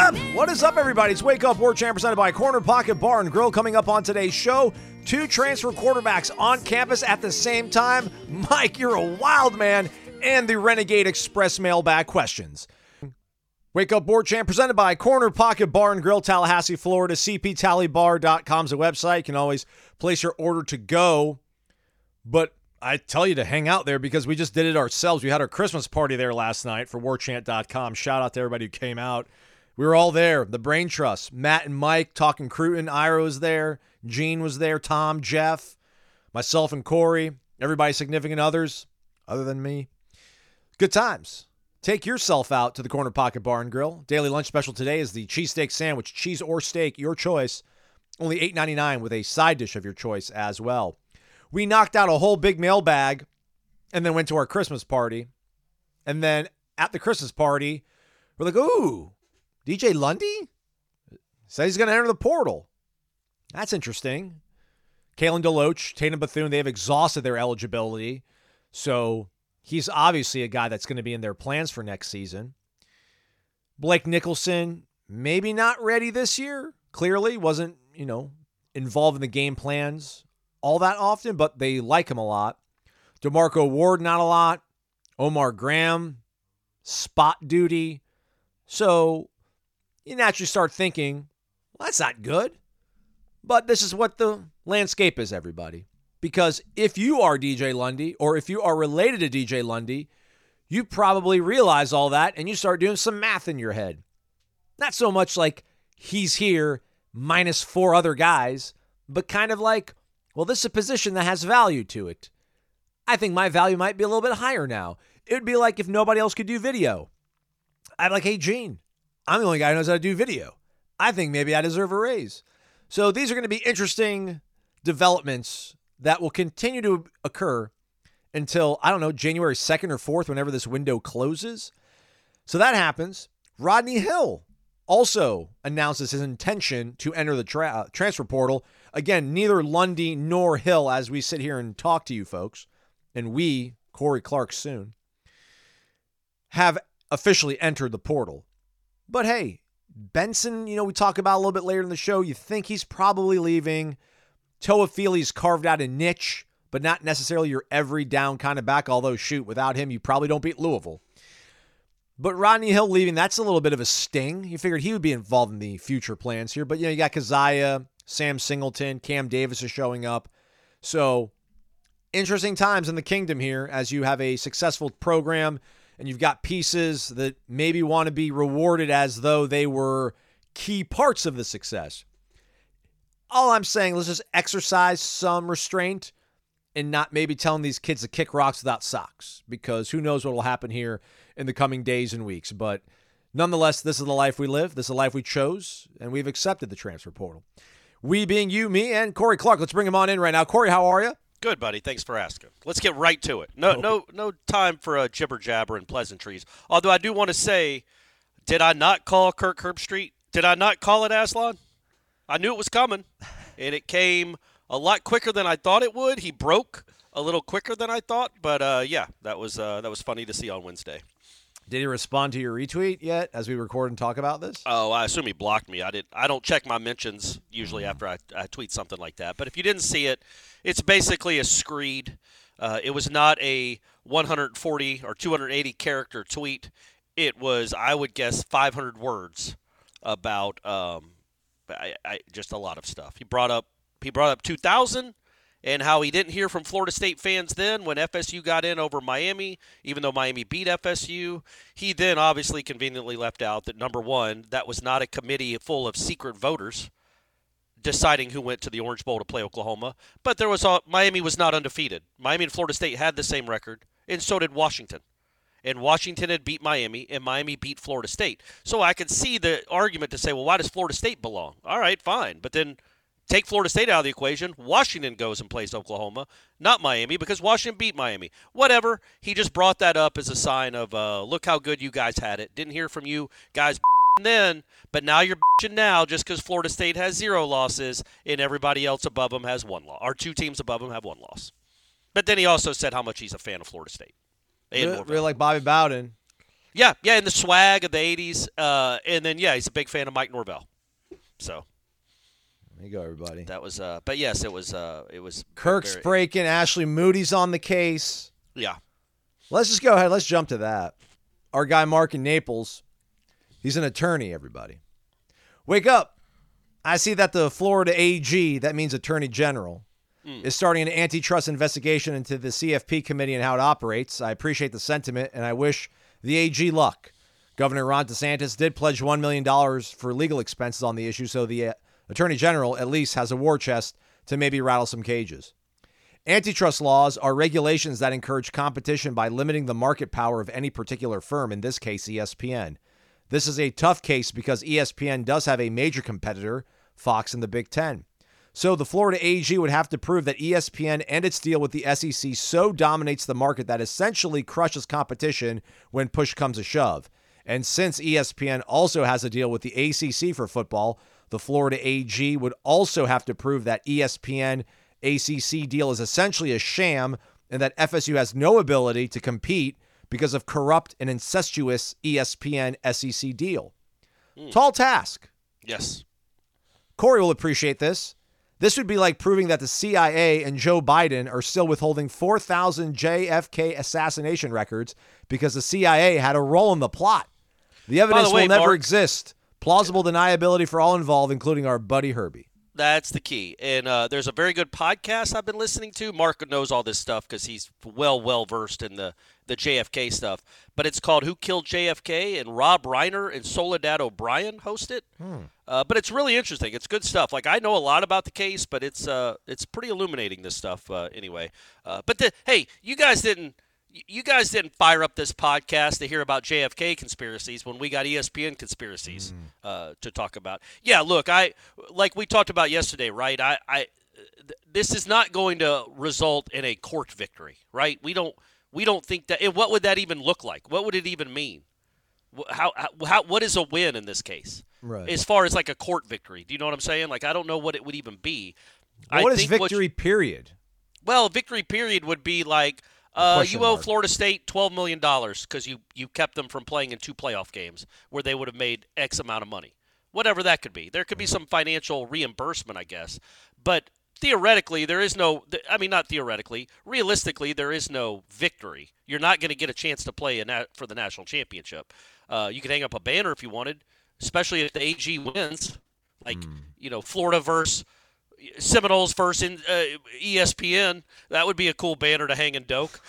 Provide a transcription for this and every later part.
Up! What is up, everybody? It's Wake Up War Chant presented by Corner Pocket Bar and Grill. Coming up on today's show, two transfer quarterbacks on campus at the same time. Mike, you're a wild man, and the Renegade Express mailbag questions. Wake Up War Chant presented by Corner Pocket Bar and Grill, Tallahassee, Florida. CPTallybar.com is a website. You can always place your order to go. But I tell you to hang out there because we just did it ourselves. We had our Christmas party there last night for warchant.com. Shout out to everybody who came out. We were all there. The Brain Trust, Matt and Mike talking Cruton. Ira was there. Gene was there. Tom, Jeff, myself, and Corey. Everybody, significant others, other than me. Good times. Take yourself out to the Corner Pocket Bar and Grill. Daily lunch special today is the cheesesteak sandwich, cheese or steak, your choice. Only $8.99 with a side dish of your choice as well. We knocked out a whole big mailbag and then went to our Christmas party. And then at the Christmas party, we're like, ooh, DJ Lundy? Says he's going to enter the portal. That's interesting. Kalen DeLoach, Tatum Bethune, they have exhausted their eligibility. So he's obviously a guy that's going to be in their plans for next season. Blake Nicholson, maybe not ready this year. Clearly, wasn't, you know, involved in the game plans all that often, but they like him a lot. DeMarco Ward, not a lot. Omar Graham, spot duty. So you naturally start thinking, well, that's not good. But this is what the landscape is, everybody. Because if you are DJ Lundy or if you are related to DJ Lundy, you probably realize all that and you start doing some math in your head. Not so much like he's here minus four other guys, but kind of like, well, this is a position that has value to it. I think my value might be a little bit higher now. It would be like if nobody else could do video. I'm like, hey, Gene, I'm the only guy who knows how to do video. I think maybe I deserve a raise. So these are going to be interesting developments that will continue to occur until, I don't know, January 2nd or 4th, whenever this window closes. So that happens. Rodney Hill also announces his intention to enter the tra- uh, transfer portal. Again, neither Lundy nor Hill, as we sit here and talk to you folks, and we, Corey Clark soon, have officially entered the portal. But hey, Benson, you know, we talk about a little bit later in the show. You think he's probably leaving. Toafili's carved out a niche, but not necessarily your every down kind of back. Although, shoot, without him, you probably don't beat Louisville. But Rodney Hill leaving, that's a little bit of a sting. You figured he would be involved in the future plans here. But, you know, you got Keziah, Sam Singleton, Kam Davis is showing up. So, interesting times in the kingdom here as you have a successful program and you've got pieces that maybe want to be rewarded as though they were key parts of the success. All I'm saying, let's just exercise some restraint and not maybe telling these kids to kick rocks without socks because who knows what will happen here in the coming days and weeks. But nonetheless, this is the life we live, this is the life we chose, and we've accepted the transfer portal. We being you, me, and Corey Clark. Let's bring him on in right now. Corey, how are you? Good, buddy. Thanks for asking. Let's get right to it. No, no, no time for a jibber jabber and pleasantries. Although I do want to say, did I not call Kirk Herbstreit? Did I not call it Aslan? I knew it was coming, and it came a lot quicker than I thought it would. He broke a little quicker than I thought, but uh, yeah, that was uh, that was funny to see on Wednesday. Did he respond to your retweet yet as we record and talk about this? Oh, I assume he blocked me. I did. I don't check my mentions usually after I, I tweet something like that. But if you didn't see it, it's basically a screed. Uh, it was not a 140 or 280 character tweet. It was, I would guess, 500 words about um, I, I, just a lot of stuff. He brought up he brought up 2000 and how he didn't hear from Florida State fans then when FSU got in over Miami, even though Miami beat FSU. He then obviously conveniently left out that number one, that was not a committee full of secret voters deciding who went to the Orange Bowl to play Oklahoma. But there was a, Miami was not undefeated. Miami and Florida State had the same record, and so did Washington. and Washington had beat Miami, and Miami beat Florida State. So I could see the argument to say, well, why does Florida State belong? All right, fine. But then take Florida State out of the equation. Washington goes and plays Oklahoma, not Miami, because Washington beat Miami. Whatever. He just brought that up as a sign of, uh, look how good you guys had it. Didn't hear from you guys then, but now you're bitching now just because Florida State has zero losses and everybody else above them has one loss. Our two teams above them have one loss. But then he also said how much he's a fan of Florida State. And Really, really like Bobby Bowden. Yeah, yeah, and the swag of the '80s, uh, and then yeah, he's a big fan of Mike Norvell. So There you go, everybody. that was, uh, but yes, it was, uh, it was. Kirk's very- breaking. Ashley Moody's on the case. Yeah, Let's just go ahead. Let's jump to that. Our guy Mark in Naples, he's an attorney, everybody. Wake up. I see that the Florida AG, that means Attorney General, is starting an antitrust investigation into the CFP committee and how it operates. I appreciate the sentiment and I wish the AG luck. Governor Ron DeSantis did pledge $1 million for legal expenses on the issue, so the uh, Attorney General at least has a war chest to maybe rattle some cages. Antitrust laws are regulations that encourage competition by limiting the market power of any particular firm, in this case, ESPN. This is a tough case because ESPN does have a major competitor, Fox in the Big Ten. So the Florida AG would have to prove that ESPN and its deal with the SEC so dominates the market that essentially crushes competition when push comes to shove. And since ESPN also has a deal with the ACC for football, the Florida AG would also have to prove that ESPN ACC deal is essentially a sham and that FSU has no ability to compete because of corrupt and incestuous ESPN SEC deal. Hmm. Tall task. yes, Corey will appreciate this. This would be like proving that the CIA and Joe Biden are still withholding 4,000 JFK assassination records because the CIA had a role in the plot. The evidence way, will never Mark- exist. Plausible deniability for all involved, including our buddy Herbie. that's the key. And uh, there's a very good podcast I've been listening to. Mark knows all this stuff because he's well, well versed in the the JFK stuff. But it's called "Who Killed JFK?" and Rob Reiner and Soledad O'Brien host it. Uh, but it's really interesting. It's good stuff. Like I know a lot about the case, but it's uh, it's pretty illuminating. This stuff, uh, anyway. Uh, but the, hey, you guys didn't. You guys didn't fire up this podcast to hear about JFK conspiracies when we got ESPN conspiracies uh, to talk about. Yeah, look, I like we talked about yesterday, right? I, I th- this is not going to result in a court victory, right? We don't we don't think that. And what would that even look like? What would it even mean? How, how, what is a win in this case? Right. As far as like a court victory, do you know what I'm saying? Like I don't know what it would even be. I what is think victory, period? well, victory period would be like uh, you owe mark. Florida State twelve million dollars because you you kept them from playing in two playoff games where they would have made X amount of money. Whatever that could be, there could be some financial reimbursement, I guess. But theoretically, there is no. I mean, not theoretically. Realistically, there is no victory. You're not going to get a chance to play nat- for the national championship. Uh, you could hang up a banner if you wanted, especially if the AG wins, like you know Florida versus Seminoles first in, uh, ESPN. That would be a cool banner to hang in Doak.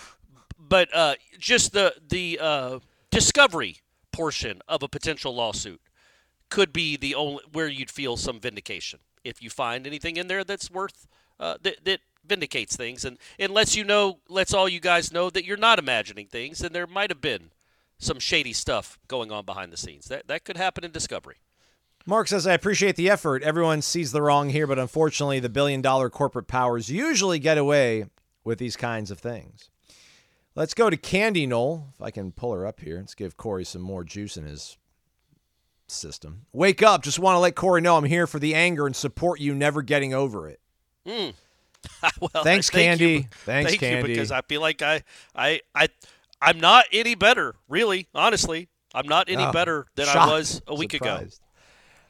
But uh, just the the uh, discovery portion of a potential lawsuit could be the only where you'd feel some vindication if you find anything in there that's worth uh, that that vindicates things and and lets you know lets all you guys know that you're not imagining things and there might have been some shady stuff going on behind the scenes. That that could happen in discovery. Mark says, I appreciate the effort. Everyone sees the wrong here, but unfortunately, the billion dollar corporate powers usually get away with these kinds of things. Let's go to Candy Knoll. If I can pull her up here, let's give Corey some more juice in his system. Wake up. Just want to let Corey know I'm here for the anger and support you never getting over it. Hmm. well, Thanks, thank you. Candy. Thanks, thank Candy. you because I feel like I I I I'm not any better, really, honestly. I'm not any Oh, better than I was a week ago.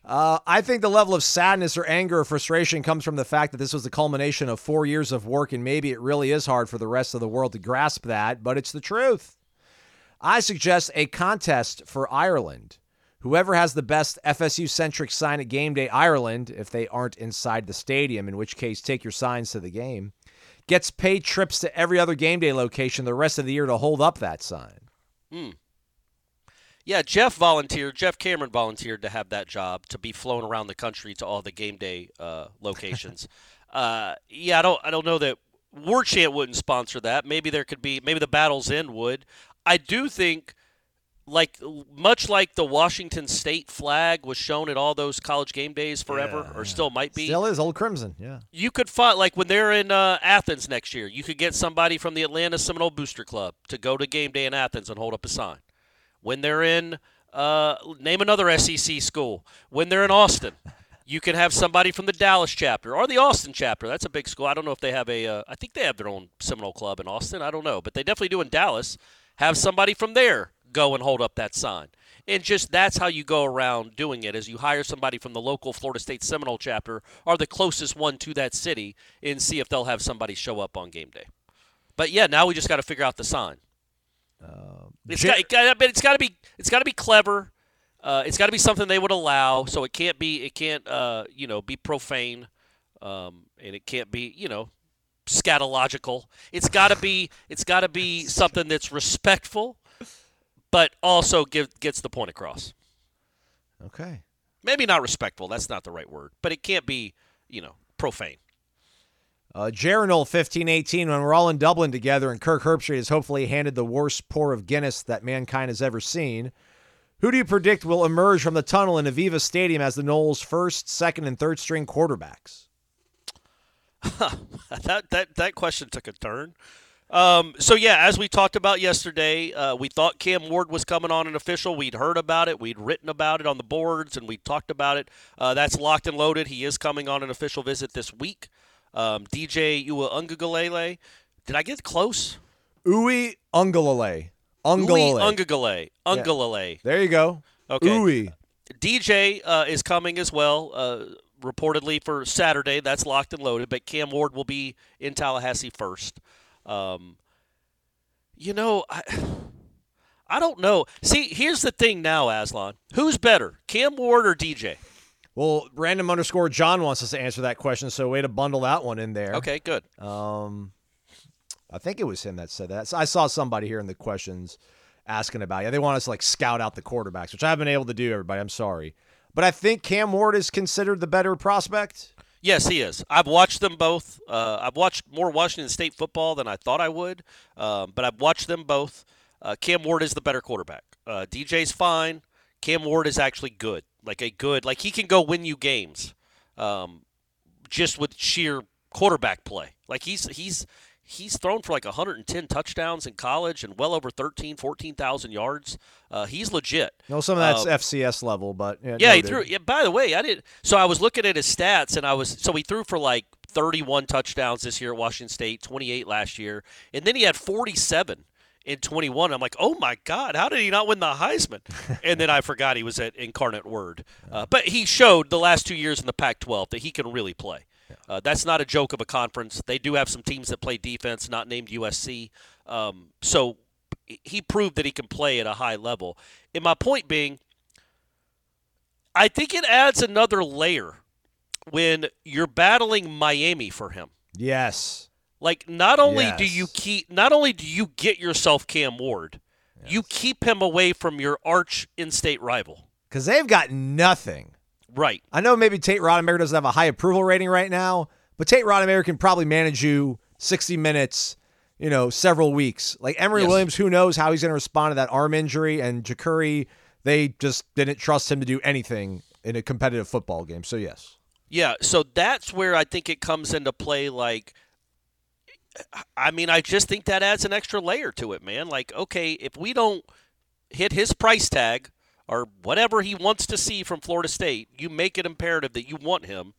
Uh, I think the level of sadness or anger or frustration comes from the fact that this was the culmination of four years of work, and maybe it really is hard for the rest of the world to grasp that, but it's the truth. I suggest a contest for Ireland. Whoever has the best FSU centric sign at game day Ireland, if they aren't inside the stadium, in which case take your signs to the game, gets paid trips to every other game day location the rest of the year to hold up that sign. Yeah, Jeff volunteered. Jeff Cameron volunteered to have that job to be flown around the country to all the game day uh, locations. uh, yeah, I don't. I don't know that War Chant wouldn't sponsor that. Maybe there could be. Maybe the Battles End would. I do think, like much like the Washington State flag was shown at all those college game days forever, Yeah, or yeah. still might be. Still is old crimson. Yeah. you could find like when they're in uh, Athens next year, you could get somebody from the Atlanta Seminole Booster Club to go to game day in Athens and hold up a sign. When they're in, uh, name another SEC school. When they're in Austin, you can have somebody from the Dallas chapter or the Austin chapter. That's a big school. I don't know if they have a. Uh, I think they have their own Seminole club in Austin. I don't know, but they definitely do in Dallas. Have somebody from there go and hold up that sign. And just that's how you go around doing it is you hire somebody from the local Florida State Seminole chapter or the closest one to that city and see if they'll have somebody show up on game day. But yeah, now we just got to figure out the sign. It's Jer- got, it got, but it's got to be it's got to be clever. Uh, it's got to be something they would allow. So it can't be it can't uh, you know be profane, um, and it can't be you know scatological. It's got to be it's got to be something that's respectful, but also give, gets the point across. Okay. Maybe not respectful. That's not the right word, but it can't be you know profane. Uh, Jarenol 1518, when we're all in Dublin together and Kirk Herbstreit has hopefully handed the worst pour of Guinness that mankind has ever seen, who do you predict will emerge from the tunnel in Aviva Stadium as the Noles' first, second, and third string quarterbacks? that that that question took a turn. Um, so yeah, as we talked about yesterday, uh, we thought Cam Ward was coming on an official. We'd heard about it, we'd written about it on the boards, and we talked about it. Uh, that's locked and loaded. He is coming on an official visit this week. Um, DJ Ua Ungagalele. Did I get close? Uwe Ungalale. Ui Ungalale. Ungagalele. Ungalele. there you go. Okay. Uwe. DJ uh, is coming as well, uh, reportedly for Saturday. That's locked and loaded. But Cam Ward will be in Tallahassee first. Um, you know, I, I don't know. See, here's the thing now, Aslan. Who's better, Cam Ward or DJ? Well, random underscore John wants us to answer that question, so way to bundle that one in there. Okay, good. Um, I think it was him that said that. So I saw somebody here in the questions asking about. Yeah, they want us to like scout out the quarterbacks, which I haven't been able to do. Everybody, I'm sorry, but I think Cam Ward is considered the better prospect. Yes, he is. I've watched them both. Uh, I've watched more Washington State football than I thought I would, um, but I've watched them both. Uh, Cam Ward is the better quarterback. Uh, DJ's fine. Cam Ward is actually good, like a good, like he can go win you games, um, just with sheer quarterback play. Like he's he's he's thrown for like 110 touchdowns in college and well over 13, 14,000 yards. Uh, he's legit. No, some of that's Uh, FCS level, but yeah, yeah, he noted. threw. Yeah, by the way, I did. So I was looking at his stats, and I was so he threw for like 31 touchdowns this year at Washington State, 28 last year, and then he had 47 in 21. I'm like, oh my God, how did he not win the Heisman? and then I forgot he was at Incarnate Word. Uh, but he showed the last two years in the Pac-12 that he can really play. Uh, that's not a joke of a conference. They do have some teams that play defense, not named USC. Um, so he proved that he can play at a high level. And my point being, I think it adds another layer when you're battling Miami for him. Yes. Like not only do you keep not only do you get yourself Cam Ward, you keep him away from your arch in-state rival. Because they've got nothing. Right. I know maybe Tate Rodemaker doesn't have a high approval rating right now, but Tate Rodemaker can probably manage you 60 minutes, you know, several weeks. Like Emory Yes. Williams, who knows how he's going to respond to that arm injury, and Jacurri, they just didn't trust him to do anything in a competitive football game. So, yes. Yeah, so that's where I think it comes into play like I mean, I just think that adds an extra layer to it, man. Like, okay, if we don't hit his price tag or whatever he wants to see from Florida State, you make it imperative that you want him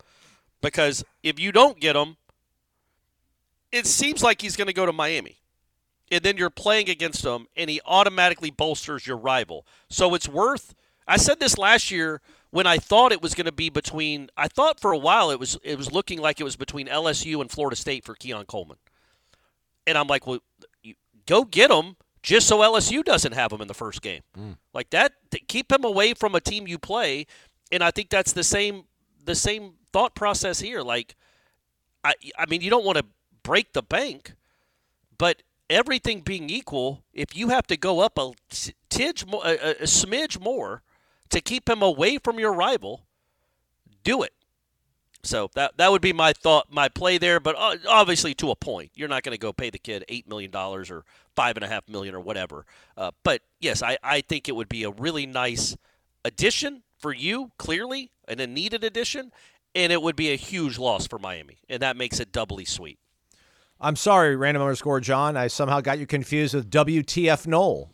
because if you don't get him, it seems like he's going to go to Miami. And then you're playing against him and he automatically bolsters your rival. So it's worth I said this last year when I thought it was going to be between I thought for a while it was it was looking like it was between LSU and Florida State for Keon Coleman. And I'm like, well, you, go get him just so LSU doesn't have him in the first game. Mm. Like that, th- keep him away from a team you play. And I think that's the same the same thought process here. Like, I I mean, you don't want to break the bank, but everything being equal, if you have to go up a tidge, a, a smidge more to keep him away from your rival, do it. So that that would be my thought, my play there. But uh, obviously, to a point, you're not going to go pay the kid eight million dollars or five and a half million or whatever. Uh, but yes, I, I think it would be a really nice addition for you, clearly, and a needed addition, and it would be a huge loss for Miami, and that makes it doubly sweet. I'm sorry, random underscore John. I somehow got you confused with WTF Noel.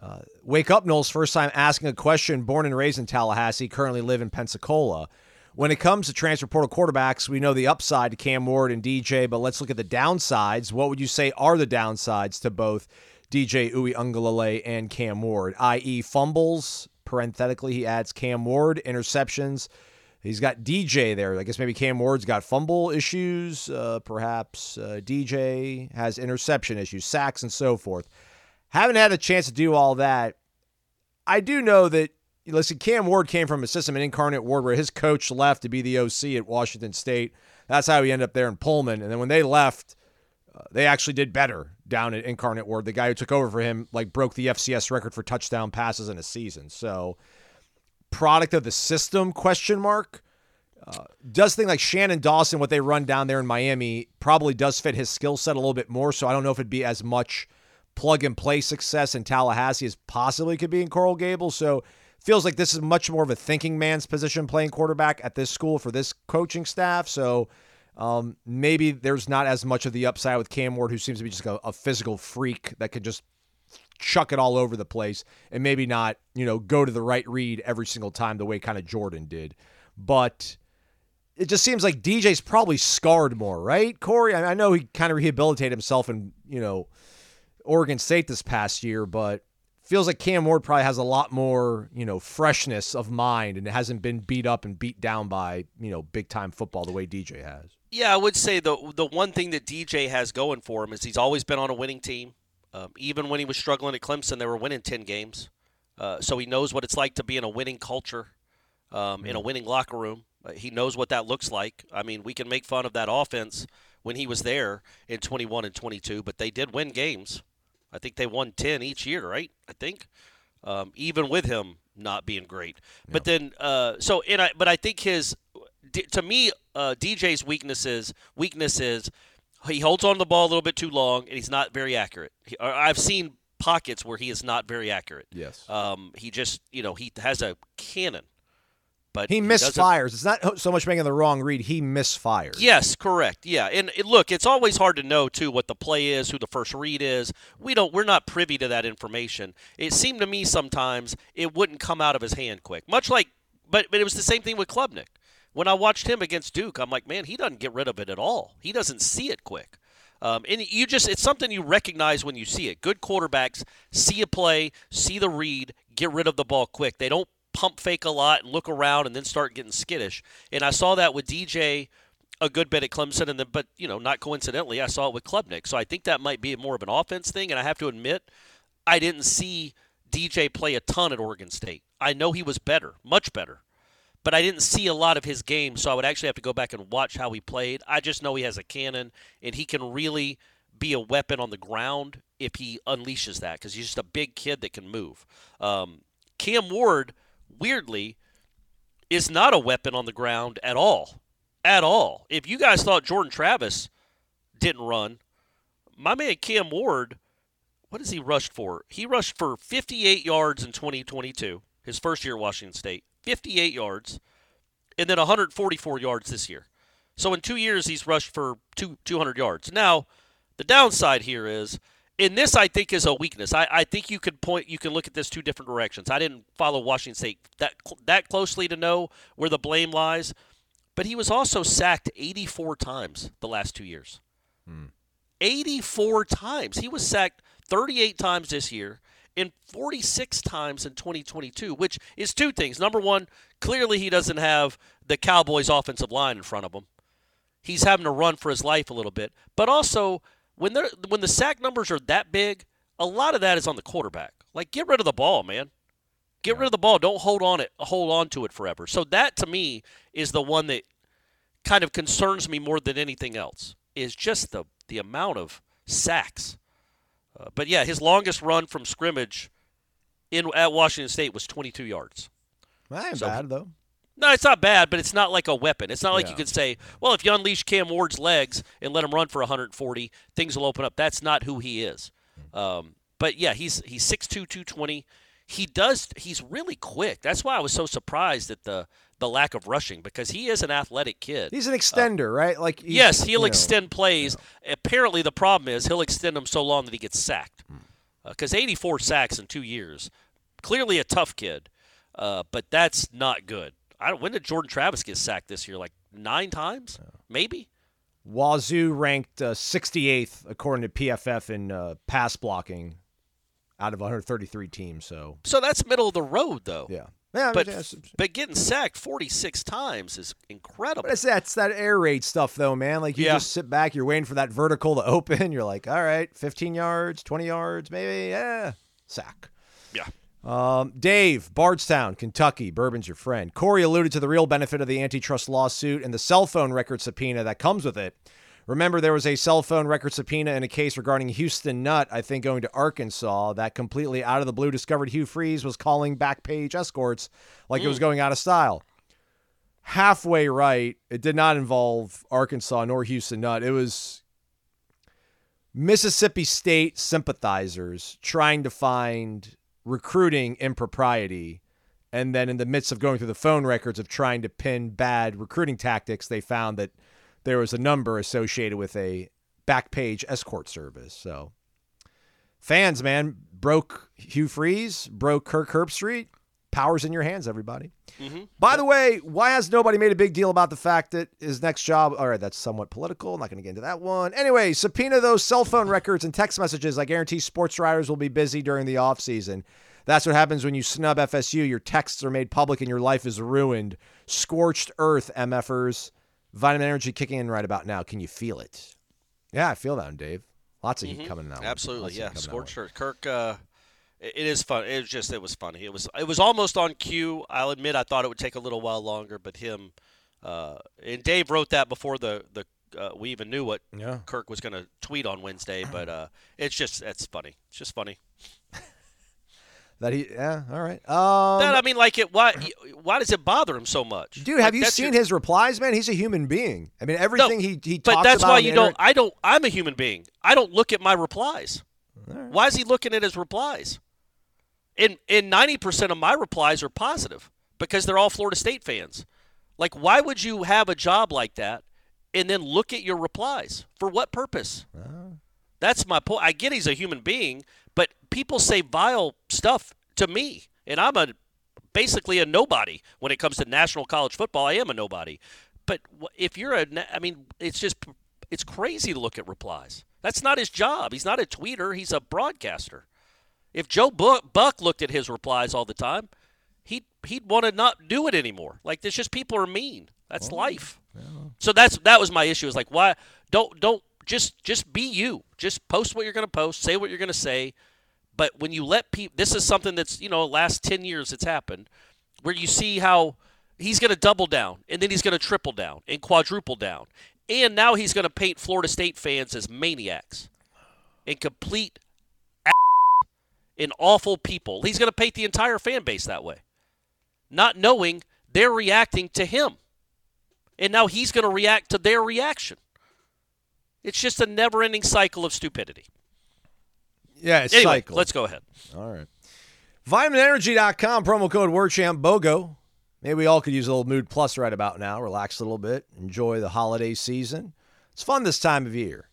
Uh, Wake up, Noel's first time asking a question. Born and raised in Tallahassee, currently live in Pensacola. When it comes to transfer portal quarterbacks, we know the upside to Cam Ward and DJ, but let's look at the downsides. What would you say are the downsides to both DJ Uwe Ungalale and Cam Ward, i.e., fumbles? Parenthetically, he adds Cam Ward, interceptions. He's got DJ there. I guess maybe Cam Ward's got fumble issues. Uh, perhaps uh, DJ has interception issues, sacks, and so forth. Haven't had a chance to do all that. I do know that, listen, Cam Ward came from a system in Incarnate Word where his coach left to be the OC at Washington State. That's how he ended up there in Pullman. And then when they left, uh, they actually did better down at Incarnate Word. The guy who took over for him like broke the FCS record for touchdown passes in a season. So, product of the system question mark uh, does think like Shannon Dawson what they run down there in Miami probably does fit his skill set a little bit more so I don't know if it'd be as much plug and play success in Tallahassee as possibly could be in Coral Gables so feels like this is much more of a thinking man's position playing quarterback at this school for this coaching staff so um, maybe there's not as much of the upside with Cam Ward who seems to be just a, a physical freak that could just chuck it all over the place and maybe not, you know, go to the right read every single time the way kind of Jordan did. But it just seems like DJ's probably scarred more, right? Corey, I, I know he kind of rehabilitated himself in, you know, Oregon State this past year, but feels like Cam Ward probably has a lot more, you know, freshness of mind and hasn't been beat up and beat down by, you know, big time football the way DJ has. Yeah, I would say the the one thing that DJ has going for him is he's always been on a winning team. Um, even when he was struggling at Clemson, they were winning ten games. Uh, so he knows what it's like to be in a winning culture, um, in a winning locker room. Uh, he knows what that looks like. I mean, we can make fun of that offense when he was there in 21 and 22, but they did win games. I think they won 10 each year, right? I think, um, even with him not being great. But then, uh, so and I, but I think his, to me, uh, DJ's weaknesses weaknesses he holds on the ball a little bit too long and he's not very accurate. He, I've seen pockets where he is not very accurate. Yes. Um, he just, you know, he has a cannon, but He misfires. It's not so much making the wrong read. He misfires. Yes, correct. Yeah, and look, it's always hard to know too what the play is, who the first read is. We don't, we're not privy to that information. It seemed to me sometimes it wouldn't come out of his hand quick, much like, but but it was the same thing with Klubnik. When I watched him against Duke, I'm like, man, he doesn't get rid of it at all. He doesn't see it quick. Um, and you just, it's something you recognize when you see it. Good quarterbacks see a play, see the read, get rid of the ball quick. They don't pump fake a lot and look around and then start getting skittish. And I saw that with DJ a good bit at Clemson, and then, but you know, not coincidentally, I saw it with Klubnik. So I think that might be more of an offense thing. And I have to admit, I didn't see DJ play a ton at Oregon State. I know he was better, much better, but I didn't see a lot of his games. So I would actually have to go back and watch how he played. I just know he has a cannon, and he can really be a weapon on the ground if he unleashes that because he's just a big kid that can move. Um, Cam Ward, weirdly, is not a weapon on the ground at all. At all. If you guys thought Jordan Travis didn't run, my man Cam Ward, what has he rushed for? He rushed for 58 yards in 2022, his first year at Washington State. 58 yards, and then 144 yards this year. So in two years, he's rushed for two 200 yards. Now, the downside here is, and this I think is a weakness. I, I think you could point, you can look at this two different directions. I didn't follow Washington State that that closely to know where the blame lies, but he was also sacked 84 times the last two years. Hmm. 84 times. He was sacked 38 times this year and 46 times in 2022, which is two things. Number one, clearly he doesn't have the Cowboys' offensive line in front of him. He's having to run for his life a little bit. But also, when they're when the sack numbers are that big, a lot of that is on the quarterback. Like, get rid of the ball, man. Get rid of the ball. Don't hold on it. Hold on to it forever. So that to me is the one that kind of concerns me more than anything else. Is just the the amount of sacks. Uh, but yeah, his longest run from scrimmage in at Washington State was 22 yards. That ain't So- bad though. No, it's not bad, but it's not like a weapon. It's not like Yeah. you could say, well, if you unleash Cam Ward's legs and let him run for 140, things will open up. That's not who he is. Um, but yeah, he's he's 6'2", 220. He does. He's really quick. That's why I was so surprised at the the lack of rushing because he is an athletic kid. He's an extender, right? Like Yes, he'll you know, extend plays. Apparently, the problem is he'll extend them so long that he gets sacked. Because 84 sacks in two years, clearly a tough kid, uh, but that's not good. I don't, when did Jordan Travis get sacked this year? Like nine times, maybe. Wazoo ranked uh, 68th according to PFF in uh, pass blocking out of 133 teams. So So that's middle of the road, though. yeah, yeah. But but getting sacked 46 times is incredible. but it's that's that air raid stuff though, man. Like you Yeah. just sit back, you're waiting for that vertical to open. You're like, all right, 15 yards, 20 yards, maybe, yeah, sack. Um, Dave, Bardstown, Kentucky. Bourbon's your friend. Corey alluded to the real benefit of the antitrust lawsuit and the cell phone record subpoena that comes with it. Remember, there was a cell phone record subpoena in a case regarding Houston Nutt, I think going to Arkansas, that completely out of the blue discovered Hugh Freeze was calling back page escorts like it was going out of style. Halfway right, it did not involve Arkansas nor Houston Nutt. It was Mississippi State sympathizers trying to find recruiting impropriety. And then, in the midst of going through the phone records of trying to pin bad recruiting tactics, they found that there was a number associated with a back page escort service. So, fans, man, broke Hugh Freeze, broke Kirk Herbstreit. Powers in your hands, everybody. By the way, why has nobody made a big deal about the fact that his next job? All right, that's somewhat political. I'm not going to get into that one. Anyway, subpoena those cell phone records and text messages. I guarantee sports writers will be busy during the offseason. That's what happens when you snub FSU. Your texts are made public and your life is ruined. Scorched earth, MFers. Vitamin Energy kicking in right about now. Can you feel it? Yeah, I feel that one, Dave. Lots of heat coming that. Mm-hmm. Absolutely, Lots of heat yeah. coming in that Scorched earth. Kirk. Uh, it is fun. It was just. It was funny. It was. It was almost on cue. I'll admit. I thought it would take a little while longer, but him uh, and Dave wrote that before the the uh, we even knew what Yeah. Kirk was going to tweet on Wednesday. But uh, it's just. It's funny. It's just funny. That he, yeah, all right. Um, that I mean, like it. Why? Why does it bother him so much? Dude, have you seen your- his replies, man? He's a human being. I mean, No, everything he he talks but that's why you don't. I don't. I'm a human being. I don't look at my replies. Why is he looking at his replies? And and ninety percent of my replies are positive because they're all Florida State fans. Like, why would you have a job like that and then look at your replies for what purpose? Uh-huh. That's my point. I get he's a human being, but people say vile stuff to me, and I'm a basically a nobody when it comes to national college football. I am a nobody. But if you're a, I mean, it's just it's crazy to look at replies. That's not his job. He's not a tweeter. He's a broadcaster. If Joe Buck, looked at his replies all the time, he'd he'd want to not do it anymore. Like there's just people are mean. That's life. So that's that was my issue. Is like why don't don't just just be you. Just post what you're going to post. Say what you're going to say. But when you let people, this is something that's you know last ten years it's happened, where you see how he's going to double down and then he's going to triple down and quadruple down, and now he's going to paint Florida State fans as maniacs and complete and awful people. He's going to paint the entire fan base that way, not knowing they're reacting to him. And now he's going to react to their reaction. It's just a never ending cycle of stupidity. yeah, it's Anyway, cycle. let's go ahead. All right. VitaminEnergy.com, promo code WarChant BOGO. Maybe we all could use a little Mood Plus right about now. Relax a little bit. Enjoy the holiday season. It's fun this time of year.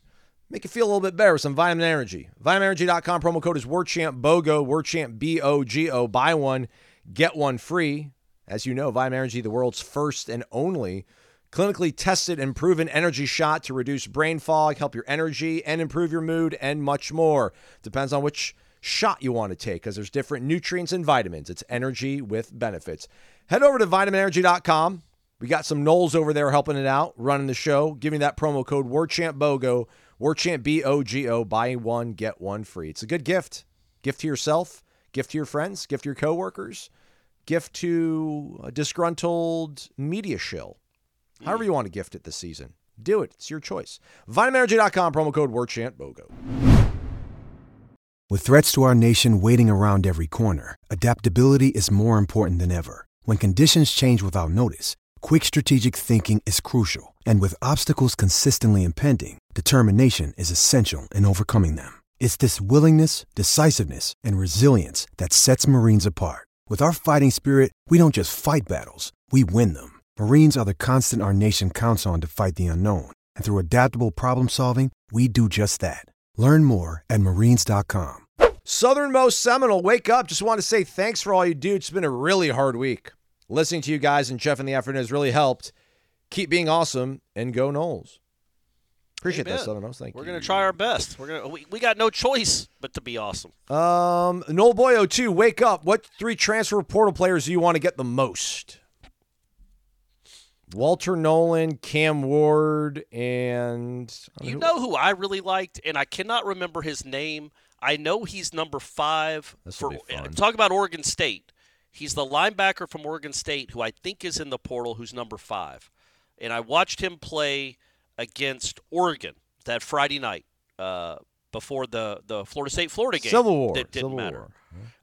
Make you feel a little bit better with some Vitamin Energy. VitaminEnergy.com, promo code is WarChant BOGO, WarChant B O G O. Buy one, get one free. As you know, Vitamin Energy, the world's first and only clinically tested and proven energy shot to reduce brain fog, help your energy, and improve your mood, and much more. Depends on which shot you want to take because there's different nutrients and vitamins. It's energy with benefits. Head over to vitaminenergy.com. We got some Noles over there helping it out, running the show, giving that promo code WarChantBOGO, WarChant B O G O. Buy one, get one free. It's a good gift. Gift to yourself, gift to your friends, gift to your coworkers, gift to a disgruntled media shill. However you want to gift it this season. Do it. It's your choice. VitaminEnergy.com, promo code WarChantBOGO. With threats to our nation waiting around every corner, adaptability is more important than ever. When conditions change without notice, quick strategic thinking is crucial. And with obstacles consistently impending, determination is essential in overcoming them. It's this willingness, decisiveness, and resilience that sets Marines apart. With our fighting spirit, we don't just fight battles, we win them. Marines are the constant our nation counts on to fight the unknown. And through adaptable problem solving, we do just that. Learn more at marines.com. Southernmost Seminole, wake up. Just want to say thanks for all you do. It's been a really hard week. Listening to you guys and Jeff in the afternoon has really helped. Keep being awesome and go Noles. Appreciate that, Amen. Southernmost. Thank you. We're gonna try our best. We're gonna we, we got no choice but to be awesome. Um, Noel Boyo, too. Wake up. What three transfer portal players do you want to get the most? Walter Nolan, Cam Ward, and You know who I really liked, and I cannot remember his name. I know he's number five for. will be fun. Talk about Oregon State. He's the linebacker from Oregon State who I think is in the portal, who's number five. And I watched him play against Oregon that Friday night uh, before the the Florida State Florida game. Civil War. That didn't Civil matter.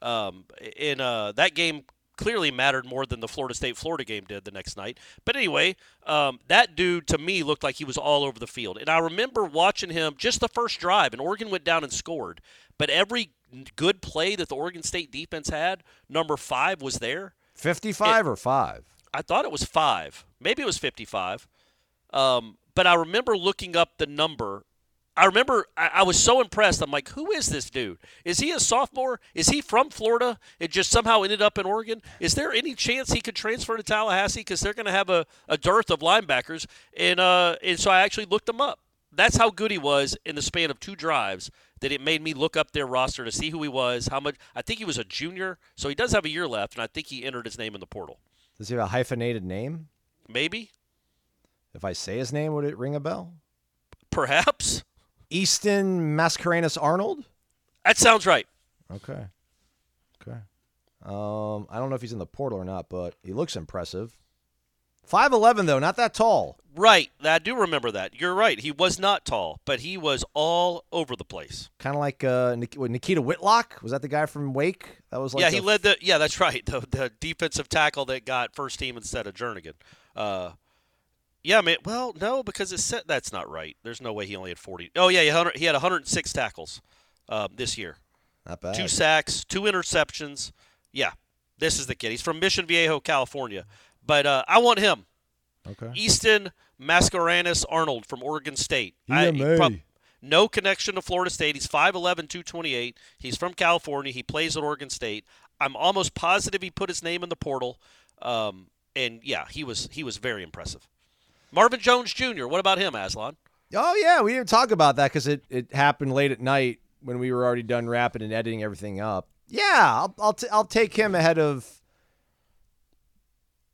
War. Um, in uh, that game clearly mattered more than the Florida State Florida game did the next night. But anyway, um, that dude to me looked like he was all over the field, and I remember watching him just the first drive, and Oregon went down and scored. But every good play that the Oregon State defense had, number five was there. 55 or 5? I thought it was five. Maybe it was 55. Um, but I remember looking up the number. I remember I, I was so impressed. I'm like, who is this dude? Is he a sophomore? Is he from Florida? It just somehow ended up in Oregon. Is there any chance he could transfer to Tallahassee? Because they're going to have a, a dearth of linebackers. And, uh, and so I actually looked him up. That's how good he was in the span of two drives that it made me look up their roster to see who he was, how much. I think he was a junior, so he does have a year left, and I think he entered his name in the portal. Does he have a hyphenated name? Maybe, If I say his name, would it ring a bell? perhaps. Easton Mascarenas Arnold? That sounds right. Okay. Okay. Um, I don't know if he's in the portal or not, but he looks impressive. 5'11, though, not that tall. Right. I do remember that. You're right. He was not tall, but he was all over the place. Kind of like uh, Nikita Whitlock. Was that the guy from Wake? That was like yeah, he led the. Yeah, that's right. The, the defensive tackle that got first team instead of Jernigan. Uh, yeah, man. Well, no, because it said that's not right. There's no way he only had 40. Oh yeah, he had he had 106 tackles uh, this year. Not bad. Two sacks, two interceptions. Yeah, this is the kid. He's from Mission Viejo, California. But uh, I want him. Okay. Easton Mascarenas Arnold from Oregon State. I- prob- no connection to Florida State. He's 5'11", 228. He's from California. He plays at Oregon State. I'm almost positive he put his name in the portal. Um, and yeah, he was he was very impressive. Marvin Jones Jr. What about him, Aslan? Oh yeah, we didn't talk about that because it, it happened late at night when we were already done wrapping and editing everything up. Yeah, I'll I'll, t- I'll take him ahead of.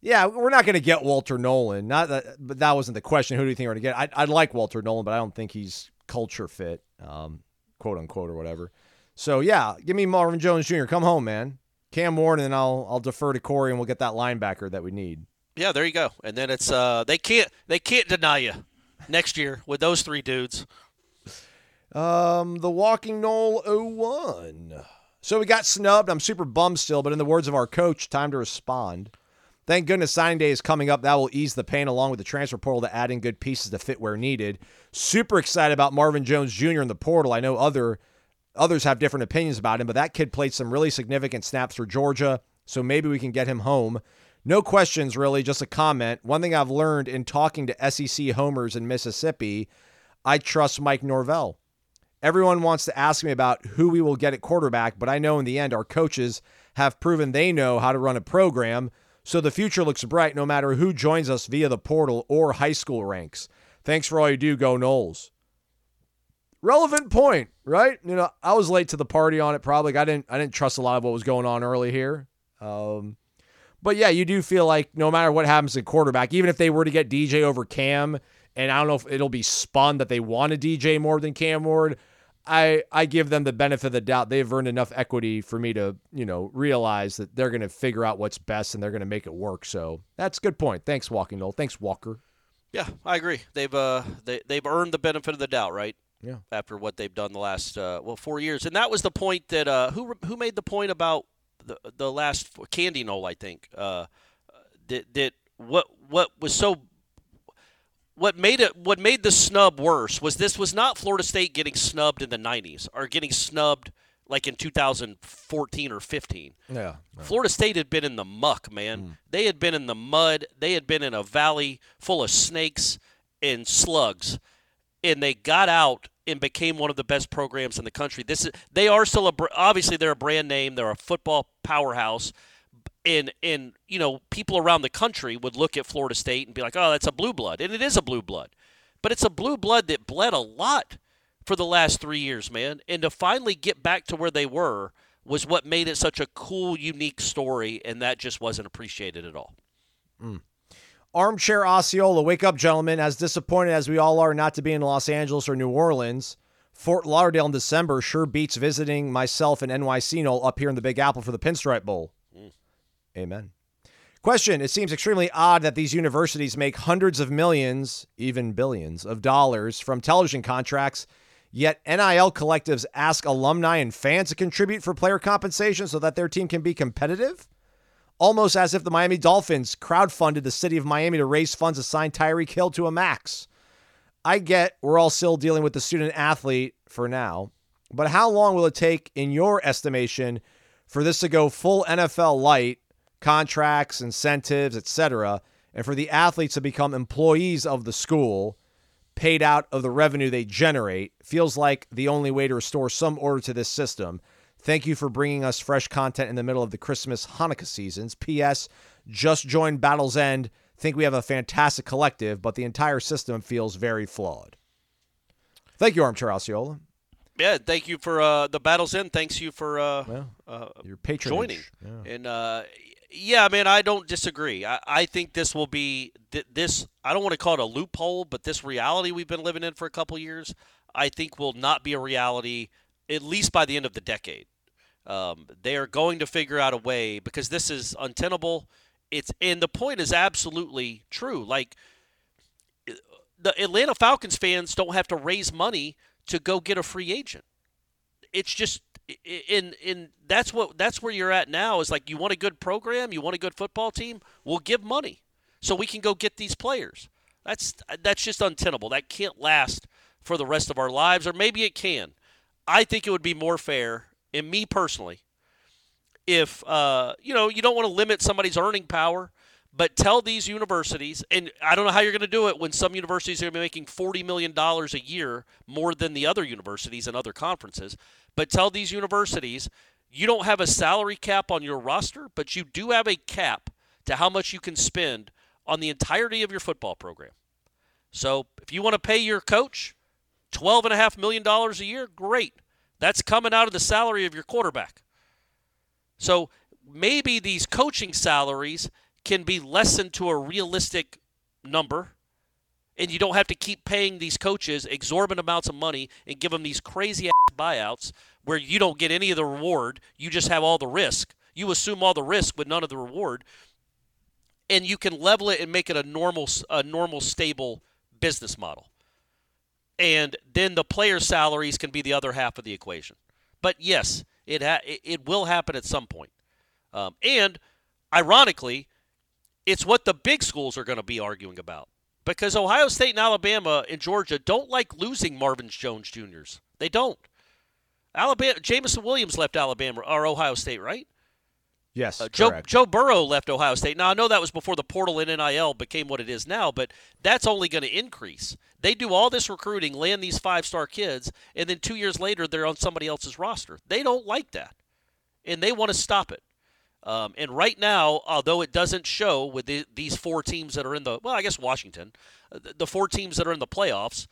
Yeah, we're not going to get Walter Nolan. Not that, but that wasn't the question. Who do you think we're going to get? I'd, I'd like Walter Nolan, but I don't think he's culture fit, um, quote unquote, or whatever. So yeah, give me Marvin Jones Jr. Come home, man. Cam Ward, and then I'll I'll defer to Corey, and we'll get that linebacker that we need. Yeah, there you go. And then it's uh, they can't they can't deny you next year with those three dudes. Um, the Walking Knoll 01. So we got snubbed. I'm super bummed still, but in the words of our coach, time to respond. Thank goodness signing day is coming up. That will ease the pain along with the transfer portal to add in good pieces to fit where needed. Super excited about Marvin Jones Jr. in the portal. I know other others have different opinions about him, but that kid played some really significant snaps for Georgia, so maybe we can get him home. No questions, really, just a comment. One thing I've learned in talking to SEC homers in Mississippi, I trust Mike Norvell. Everyone wants to ask me about who we will get at quarterback, but I know in the end our coaches have proven they know how to run a program, so the future looks bright no matter who joins us via the portal or high school ranks. Thanks for all you do, go Noles. Relevant point, right? You know, I was late to the party on it. Probably, I didn't. I didn't trust a lot of what was going on early here. Um, but yeah, you do feel like no matter what happens at quarterback, even if they were to get DJ over Cam, and I don't know if it'll be spun that they want a DJ more than Cam Ward, I I give them the benefit of the doubt. They've earned enough equity for me to you know realize that they're going to figure out what's best and they're going to make it work. So that's a good point. Thanks, Walking Knoll. Thanks, Walker. Yeah, I agree. They've uh they they've earned the benefit of the doubt, right? Yeah. After what they've done the last uh, well four years, and that was the point that uh who who made the point about the the last Candy Knoll, I think. Uh, that that what what was so what made it what made the snub worse was this was not Florida State getting snubbed in the 90s or getting snubbed like in 2014 or 15. Yeah. Florida State had been in the muck, man. Mm. They had been in the mud. They had been in a valley full of snakes and slugs, and they got out and became one of the best programs in the country. This is they are still a obviously they're a brand name. They're a football powerhouse, and and you know people around the country would look at Florida State and be like, oh, that's a blue blood, and it is a blue blood, but it's a blue blood that bled a lot for the last three years, man. And to finally get back to where they were was what made it such a cool, unique story, and that just wasn't appreciated at all. Hmm. Armchair Osceola, wake up, gentlemen. As disappointed as we all are not to be in Los Angeles or New Orleans, Fort Lauderdale in December sure beats visiting myself and NYC up here in the Big Apple for the Pinstripe Bowl. Amen. Question It seems extremely odd that these universities make hundreds of millions, even billions, of dollars from television contracts, yet NIL collectives ask alumni and fans to contribute for player compensation so that their team can be competitive? almost as if the Miami Dolphins crowdfunded the city of Miami to raise funds to sign Tyreek Hill to a max. I get we're all still dealing with the student athlete for now, but how long will it take, in your estimation, for this to go full NFL light, contracts, incentives, etc., and for the athletes to become employees of the school, paid out of the revenue they generate? Feels like the only way to restore some order to this system. Thank you for bringing us fresh content in the middle of the Christmas Hanukkah seasons. P.S. Just joined Battle's End. Think we have a fantastic collective, but the entire system feels very flawed. Thank you, Armchair Osceola. Yeah, thank you for uh, the battles End. Thanks you for uh, Well, uh, Your patronage. joining. Yeah. And uh, yeah, man, I don't disagree. I, I think this will be th- this. I don't want to call it a loophole, but this reality we've been living in for a couple years, I think will not be a reality at least by the end of the decade. Um, they are going to figure out a way because this is untenable. It's and the point is absolutely true. Like the Atlanta Falcons fans don't have to raise money to go get a free agent. It's just in in that's what that's where you're at now is like you want a good program, you want a good football team, we'll give money so we can go get these players. That's that's just untenable. That can't last for the rest of our lives or maybe it can. I think it would be more fair, and me personally, if uh, you know you don't want to limit somebody's earning power, but tell these universities, and I don't know how you're going to do it when some universities are going to be making forty million dollars a year more than the other universities and other conferences. But tell these universities you don't have a salary cap on your roster, but you do have a cap to how much you can spend on the entirety of your football program. So if you want to pay your coach twelve and a half million dollars a year, great. That's coming out of the salary of your quarterback. So maybe these coaching salaries can be lessened to a realistic number, and you don't have to keep paying these coaches exorbitant amounts of money and give them these crazy buyouts where you don't get any of the reward. You just have all the risk. You assume all the risk with none of the reward, and you can level it and make it a normal, a normal, stable business model and then the player salaries can be the other half of the equation. But yes, it ha- it, will happen at some point. Um, and ironically, it's what the big schools are going to be arguing about because Ohio State and Alabama and Georgia don't like losing Marvin Jones Juniors. They don't. Alabama, Jameson Williams left Alabama or Ohio State, right? Yes. Uh, Joe correct. Joe Burrow left Ohio State. Now I know that was before the portal and NIL became what it is now, but that's only going to increase. They do all this recruiting, land these five-star kids, and then two years later they're on somebody else's roster. They don't like that, and they want to stop it. Um, and right now, although it doesn't show with the, these four teams that are in the well, I guess Washington, uh, the, the four teams that are in the playoffs,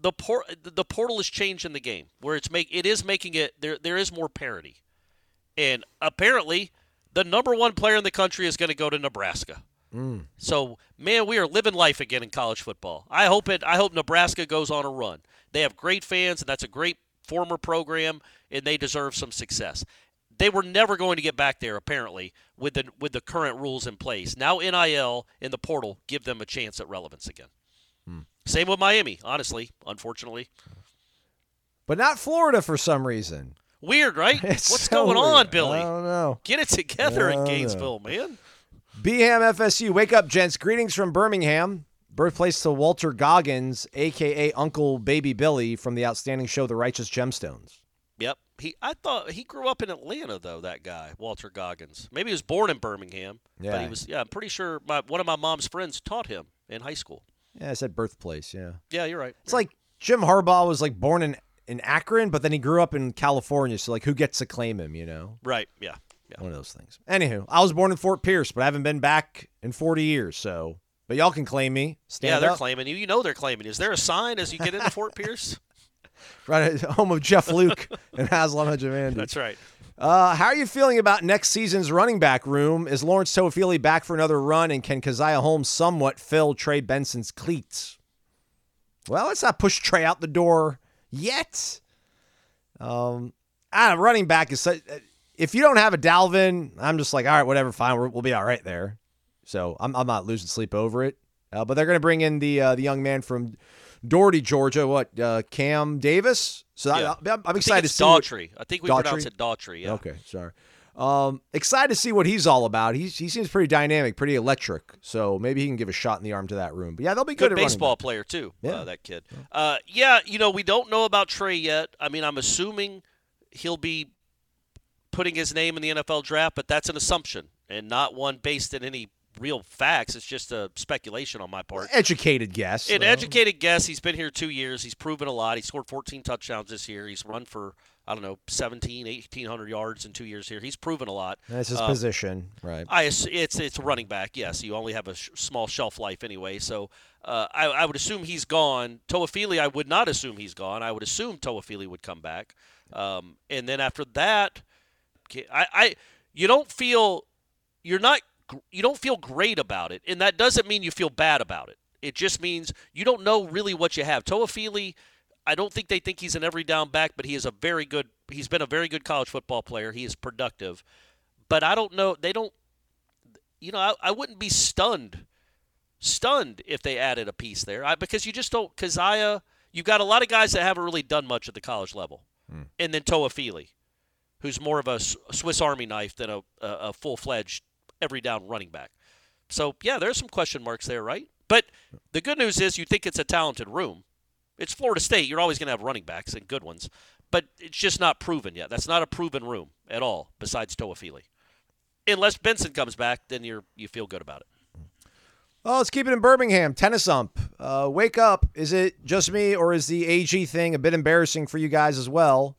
the por- the portal is changing the game where it's make it is making it there. There is more parity, and apparently, the number one player in the country is going to go to Nebraska. Mm. So, man, we are living life again in college football. I hope it. I hope Nebraska goes on a run. They have great fans, and that's a great former program, and they deserve some success. They were never going to get back there, apparently, with the with the current rules in place. Now, NIL in the portal give them a chance at relevance again. Hmm. Same with Miami, honestly. Unfortunately, but not Florida for some reason. weird, right? It's What's so going on. Billy? I don't know. Get it together in don't know. Gainesville, man. Beham FSU, wake up, gents. Greetings from Birmingham, birthplace to Walton Goggins, aka Uncle Baby Billy from the outstanding show The Righteous Gemstones. Yep. He I thought he grew up in Atlanta though, that guy, Walton Goggins. Maybe he was born in Birmingham. But Yeah. he was yeah, I'm pretty sure my one of my mom's friends taught him in high school. Yeah, I said birthplace. Yeah, Yeah, you're right. it's like Jim Harbaugh was like born in in Akron, but then he grew up in California. So like, who gets to claim him? You know, Right, yeah. Yeah. one of those things. Anywho, I was born in Fort Pierce, but I haven't been back in 40 years. So, but y'all can claim me. Stand yeah, they're up. claiming you. You know they're claiming you. Is there a sign as you get into Fort Pierce? right at home of Jeff Luke and Haslam Hajimandi. That's right. Uh, how are you feeling about next season's running back room? Is Lawrence Toafili back for another run, and can Caziah Holmes somewhat fill Trey Benson's cleats? Well, let's not push Trey out the door yet. Um, ah, running back is such, if you don't have a Dalvin, I'm just like, all right, whatever, fine, we're, we'll be all right there. So I'm, I'm not losing sleep over it. Uh, but they're going to bring in the uh, the young man from Dougherty, Georgia. What uh, Kam Davis? So Yeah. I, I'm, I'm excited to see. what- Daughtry. I think we Daughtry? pronounce it Daughtry. Yeah. Okay, sorry. Um, excited to see what he's all about. He's, he seems pretty dynamic, pretty electric. So maybe he can give a shot in the arm to that room. But yeah, they'll be good, Good at baseball player too. Yeah. Uh, that kid. Uh, yeah, you know we don't know about Trey yet. I mean, I'm assuming he'll be putting his name in the NFL draft, but that's an assumption and not one based in any real facts. It's just a speculation on my part. Educated guess. An so. educated guess. He's been here two years. He's proven a lot. He scored 14 touchdowns this year. He's run for I don't know 17, 1800 yards in two years here. He's proven a lot. That's his Uh, position, right? I it's it's a running back. Yes, you only have a sh- small shelf life anyway. So uh, I, I would assume he's gone. Toafili, I would not assume he's gone. I would assume Toafili would come back. Um, and then after that, I, I you don't feel you're not you don't feel great about it, and that doesn't mean you feel bad about it. It just means you don't know really what you have. Toafili, I don't think they think he's an every down back, but he is a very good. He's been a very good college football player. He is productive, but I don't know. They don't. You know, I, I wouldn't be stunned, stunned if they added a piece there, I, because you just don't. Caziah, you've got a lot of guys that haven't really done much at the college level, hmm. and then Toafili, who's more of a Swiss Army knife than a, a, a full fledged every down running back. So yeah, there's some question marks there, right? But the good news is you think it's a talented room. It's Florida State. You're always going to have running backs and good ones, but it's just not proven yet. That's not a proven room at all. Besides Toafili, unless Benson comes back, then you're you feel good about it. Oh, let's keep it in Birmingham. Tennis ump. Uh, wake up. Is it just me or is the AG thing a bit embarrassing for you guys as well?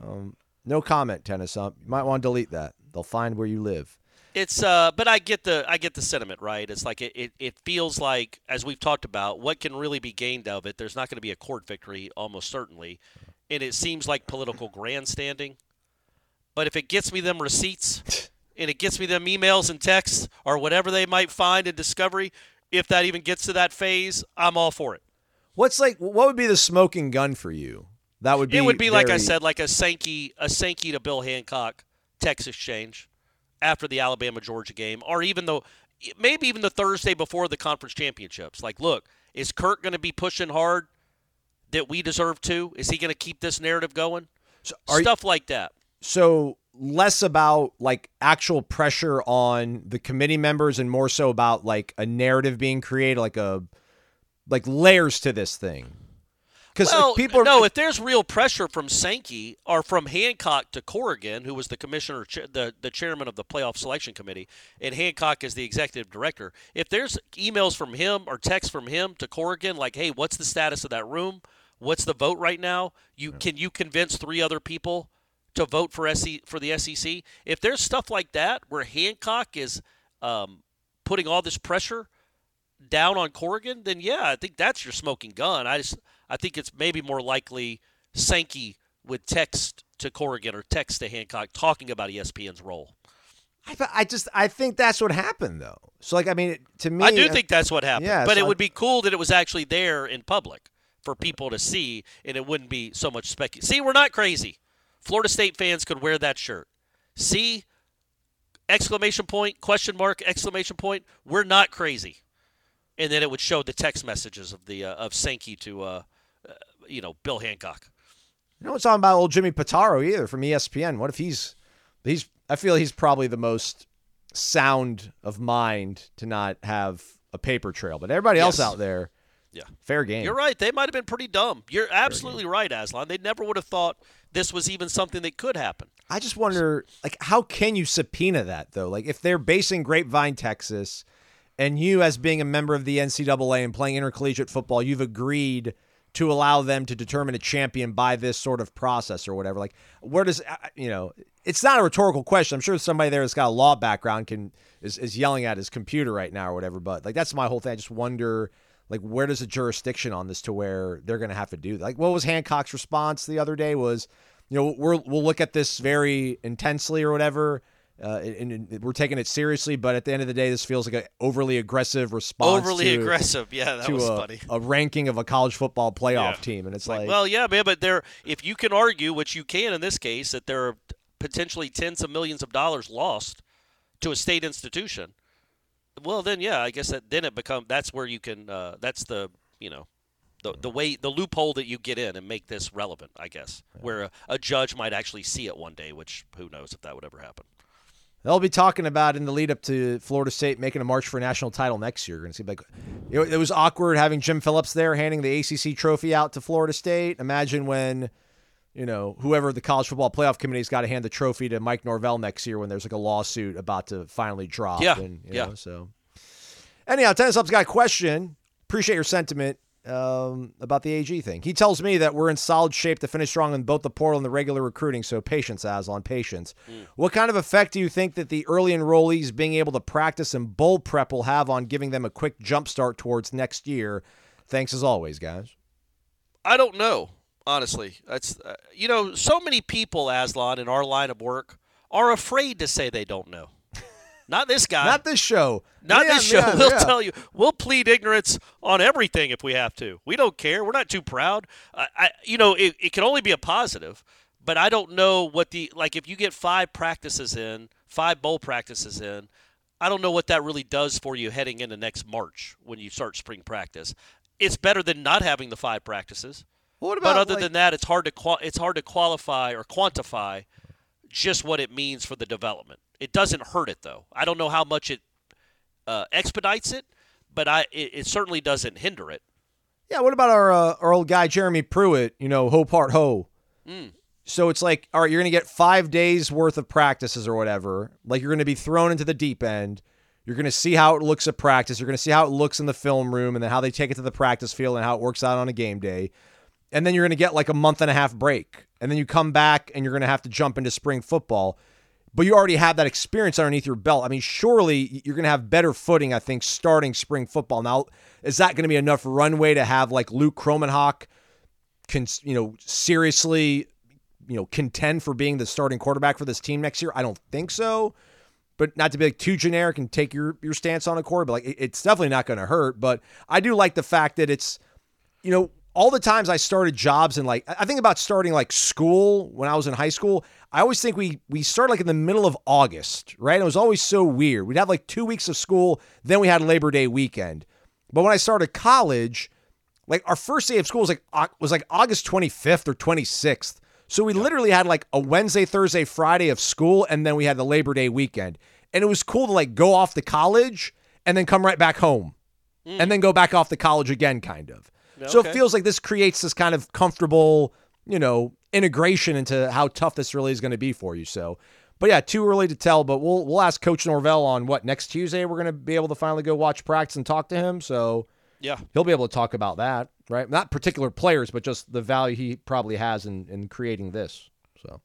Um, no comment, tennis ump. You might want to delete that. They'll find where you live. It's uh, but I get the I get the sentiment right. It's like it, it, it feels like as we've talked about, what can really be gained of it. There's not going to be a court victory, almost certainly, and it seems like political grandstanding. But if it gets me them receipts, and it gets me them emails and texts or whatever they might find in discovery, if that even gets to that phase, I'm all for it. What's like? What would be the smoking gun for you? That would be. it would be like I said, like a Sankey, a Sankey to Bill Hancock text exchange after the Alabama Georgia game, or even though maybe even the Thursday before the conference championships. Like, look, is Kirk going to be pushing hard that we deserve to? Is he going to keep this narrative going? you- Stuff like that. so less about like actual pressure on the committee members and more so about like a narrative being created, like a like layers to this thing. Because Well, people are no, if there's real pressure from Sankey or from Hancock to Corrigan, who was the commissioner, the the chairman of the playoff selection committee, and Hancock is the executive director. If there's emails from him or texts from him to Corrigan, like, "Hey, what's the status of that room? What's the vote right now? You can you convince three other people to vote for SC for the SEC? If there's stuff like that where Hancock is um, putting all this pressure down on Corrigan, then yeah, I think that's your smoking gun. I just I think it's maybe more likely Sankey would text to Corrigan or text to Hancock talking about ESPN's role. I, I just I think that's what happened though. So like I mean to me I do think that's what happened. yeah, but so it would be cool that it was actually there in public for people to see, and it wouldn't be so much spec. See, we're not crazy. Florida State fans could wear that shirt. See, exclamation point, question mark, exclamation point. We're not crazy. And then it would show the text messages of the uh, of Sankey to, uh, uh, you know, Bill Hancock. You know what's talking about old Jimmy Pitaro either from ESPN. What if he's he's I feel he's probably the most sound of mind to not have a paper trail. But everybody else out there, Yeah. fair game. You're right. They might have been pretty dumb. You're absolutely right, Aslan. They never would have thought this was even something that could happen. I just wonder, like, how can you subpoena that though? Like, if they're basing Grapevine, Texas, and you, as being a member of the NCAA and playing intercollegiate football, you've agreed to allow them to determine a champion by this sort of process or whatever. Like, where does uh, you know? It's not a rhetorical question. I'm sure somebody there that's got a law background can is, is yelling at his computer right now or whatever. But like, that's my whole thing. I just wonder. Like, where does the jurisdiction on this to where they're going to have to do? Like, what was Hancock's response the other day? Was you know we're, we'll look at this very intensely or whatever uh, and, and we're taking it seriously but at the end of the day this feels like an overly aggressive response Overly to, aggressive. Yeah, that was a, funny. a ranking of a college football playoff Yeah. team and it's like, well, yeah, man, but there, if you can argue, which you can in this case, that there are potentially tens of millions of dollars lost to a state institution, well, then yeah, I guess that then it become that's where you can uh, that's the you know the the way the loophole that you get in and make this relevant, I guess, where a, a judge might actually see it one day, which who knows if that would ever happen. They'll be talking about in the lead up to Florida State making a march for a national title next year. And see like you know, it was awkward having Jim Phillips there handing the ACC trophy out to Florida State. Imagine when you know whoever the college football playoff committee's got to hand the trophy to Mike Norvell next year when there's like a lawsuit about to finally drop. Yeah, and, you yeah. know, so anyhow, Tennis Up's got a question. Appreciate your sentiment um, about the AG thing. He tells me that we're in solid shape to finish strong in both the portal and the regular recruiting. So patience, Aslan, patience. What kind of effect do you think that the early enrollees being able to practice and bowl prep will have on giving them a quick jump start towards next year? Thanks as always, guys. I don't know, honestly. That's uh, you know, so many people, Aslan, in our line of work are afraid to say they don't know. Not this guy. Not this show. Not Leon, this show. Leon, we'll yeah. tell you. We'll plead ignorance on everything if we have to. We don't care. We're not too proud. I, I you know, it, it can only be a positive, but I don't know what the like. If you get five practices in, five bowl practices in, I don't know what that really does for you heading into next March when you start spring practice. It's better than not having the five practices. What about, But other like- than that, it's hard to qua it's hard to qualify or quantify just what it means for the development. It doesn't hurt it though. I don't know how much it uh, expedites it, but I it, it certainly doesn't hinder it. Yeah, what about our uh, our old guy Jeremy Pruitt? You know, ho part ho. So it's like, all right, you're going to get five days worth of practices or whatever. Like you're going to be thrown into the deep end. You're going to see how it looks at practice. You're going to see how it looks in the film room, and then how they take it to the practice field and how it works out on a game day. And then you're going to get like a month and a half break, and then you come back and you're going to have to jump into spring football. But you already have that experience underneath your belt. I mean, surely you're going to have better footing, I think, starting spring football. Now, is that going to be enough runway to have like Luke Kromenhoek, can you know, seriously, you know, contend for being the starting quarterback for this team next year? I don't think so. But not to be like too generic and take your your stance on a quarter, but like it's definitely not going to hurt. But I do like the fact that it's, you know, all the times I started jobs and like I think about starting like school when I was in high school. I always think we we started like in the middle of August, right? It was always so weird. We'd have like two weeks of school, then we had Labor Day weekend. But when I started college, like our first day of school was like was like August 25th or 26th. So we literally had like a Wednesday, Thursday, Friday of school, and then we had the Labor Day weekend. And it was cool to like go off to college and then come right back home, mm. and then go back off to college again, kind of. So it feels like this creates this kind of comfortable, you know, integration into how tough this really is going to be for you. So, but yeah, too early to tell. But we'll we'll ask Coach Norvell on what next Tuesday we're going to be able to finally go watch practice and talk to him. So Yeah. he'll be able to talk about that, right? Not particular players, but just the value he probably has in, in creating this. So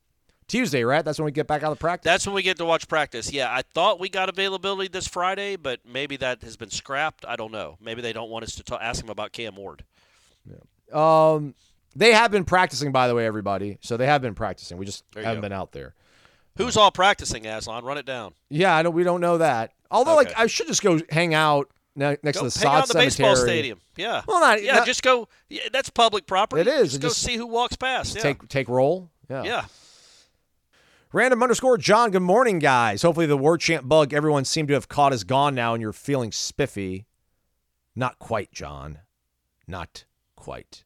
Tuesday, right? That's when we get back out of practice. That's when we get to watch practice. Yeah, I thought we got availability this Friday, but maybe that has been scrapped. I don't know. Maybe they don't want us to ta- ask him about Cam Ward. Um, they have been practicing, by the way, everybody. So they have been practicing. We just haven't go. been out there. Who's all practicing, Aslan? Run it down. Yeah, I know we don't know that. Although, like, I should just go hang out ne- next Go to the hang sod out cemetery. baseball stadium. Yeah. Well, not- yeah. not- just go. Yeah, that's public property. It is. Just go just- see who walks past. Yeah. Take take roll. Yeah. yeah. Random underscore John. Good morning, guys. Hopefully the War Chant bug everyone seemed to have caught is gone now, and you're feeling spiffy. Not quite, John. Not quite.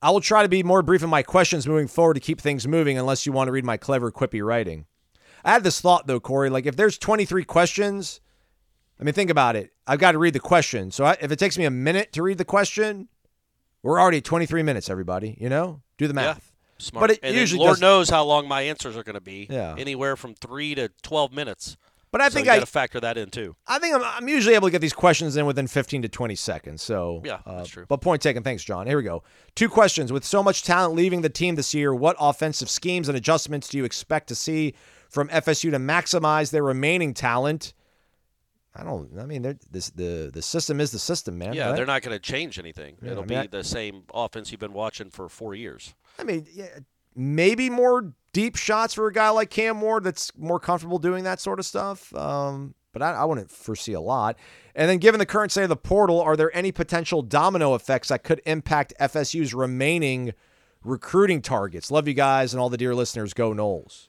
I will try to be more brief in my questions moving forward to keep things moving, unless you want to read my clever, quippy writing. I had this thought though, Corey. Like if there's 23 questions, I mean, think about it. I've got to read the question. So I, if it takes me a minute to read the question, we're already at 23 minutes. Everybody, you know, do the math. Smart. But it and usually Lord knows how long my answers are going to be. Yeah. Anywhere from three to twelve minutes. But I So think you I, got to factor that in too. I think I'm, I'm usually able to get these questions in within 15 to 20 seconds. So Yeah, uh, that's true. But point taken. Thanks, John. Here we go. Two questions. With so much talent leaving the team this year, what offensive schemes and adjustments do you expect to see from FSU to maximize their remaining talent? I don't. I mean, they're- this the the system is the system, man. Yeah, right? they're not going to change anything. Yeah, It'll I mean, be I- the same offense you've been watching for four years. I mean, yeah, maybe more deep shots for a guy like Cam Ward that's more comfortable doing that sort of stuff. Um, but I, I wouldn't foresee a lot. And then, given the current state of the portal, are there any potential domino effects that could impact FSU's remaining recruiting targets? Love you guys and all the dear listeners. Go Noles.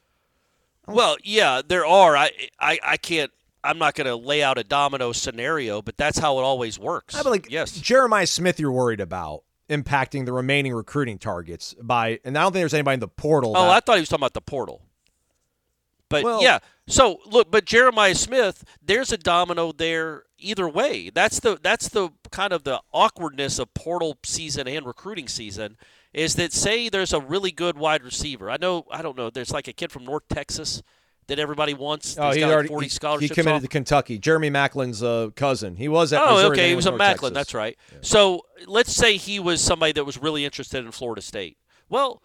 Well, yeah, there are. I, I, I can't. I'm not going to lay out a domino scenario, but that's how it always works. I like yes. Jeremiah Smith. You're worried about impacting the remaining recruiting targets by, and I don't think there's anybody in the portal. Oh, that- I thought he was talking about the portal. But Well- yeah, so look, but Jeremiah Smith, there's a domino there either way. That's the that's the kind of the awkwardness of portal season and recruiting season is that say there's a really good wide receiver. I know I don't know, there's like a kid from North Texas that everybody wants. Oh, he got like already 40 he- scholarships He committed off. to Kentucky. Jeremy Maclin's uh, cousin. He was at Oh, Missouri, okay. He was to a Macklin. Texas. That's right. So let's say he was somebody that was really interested in Florida State. Well,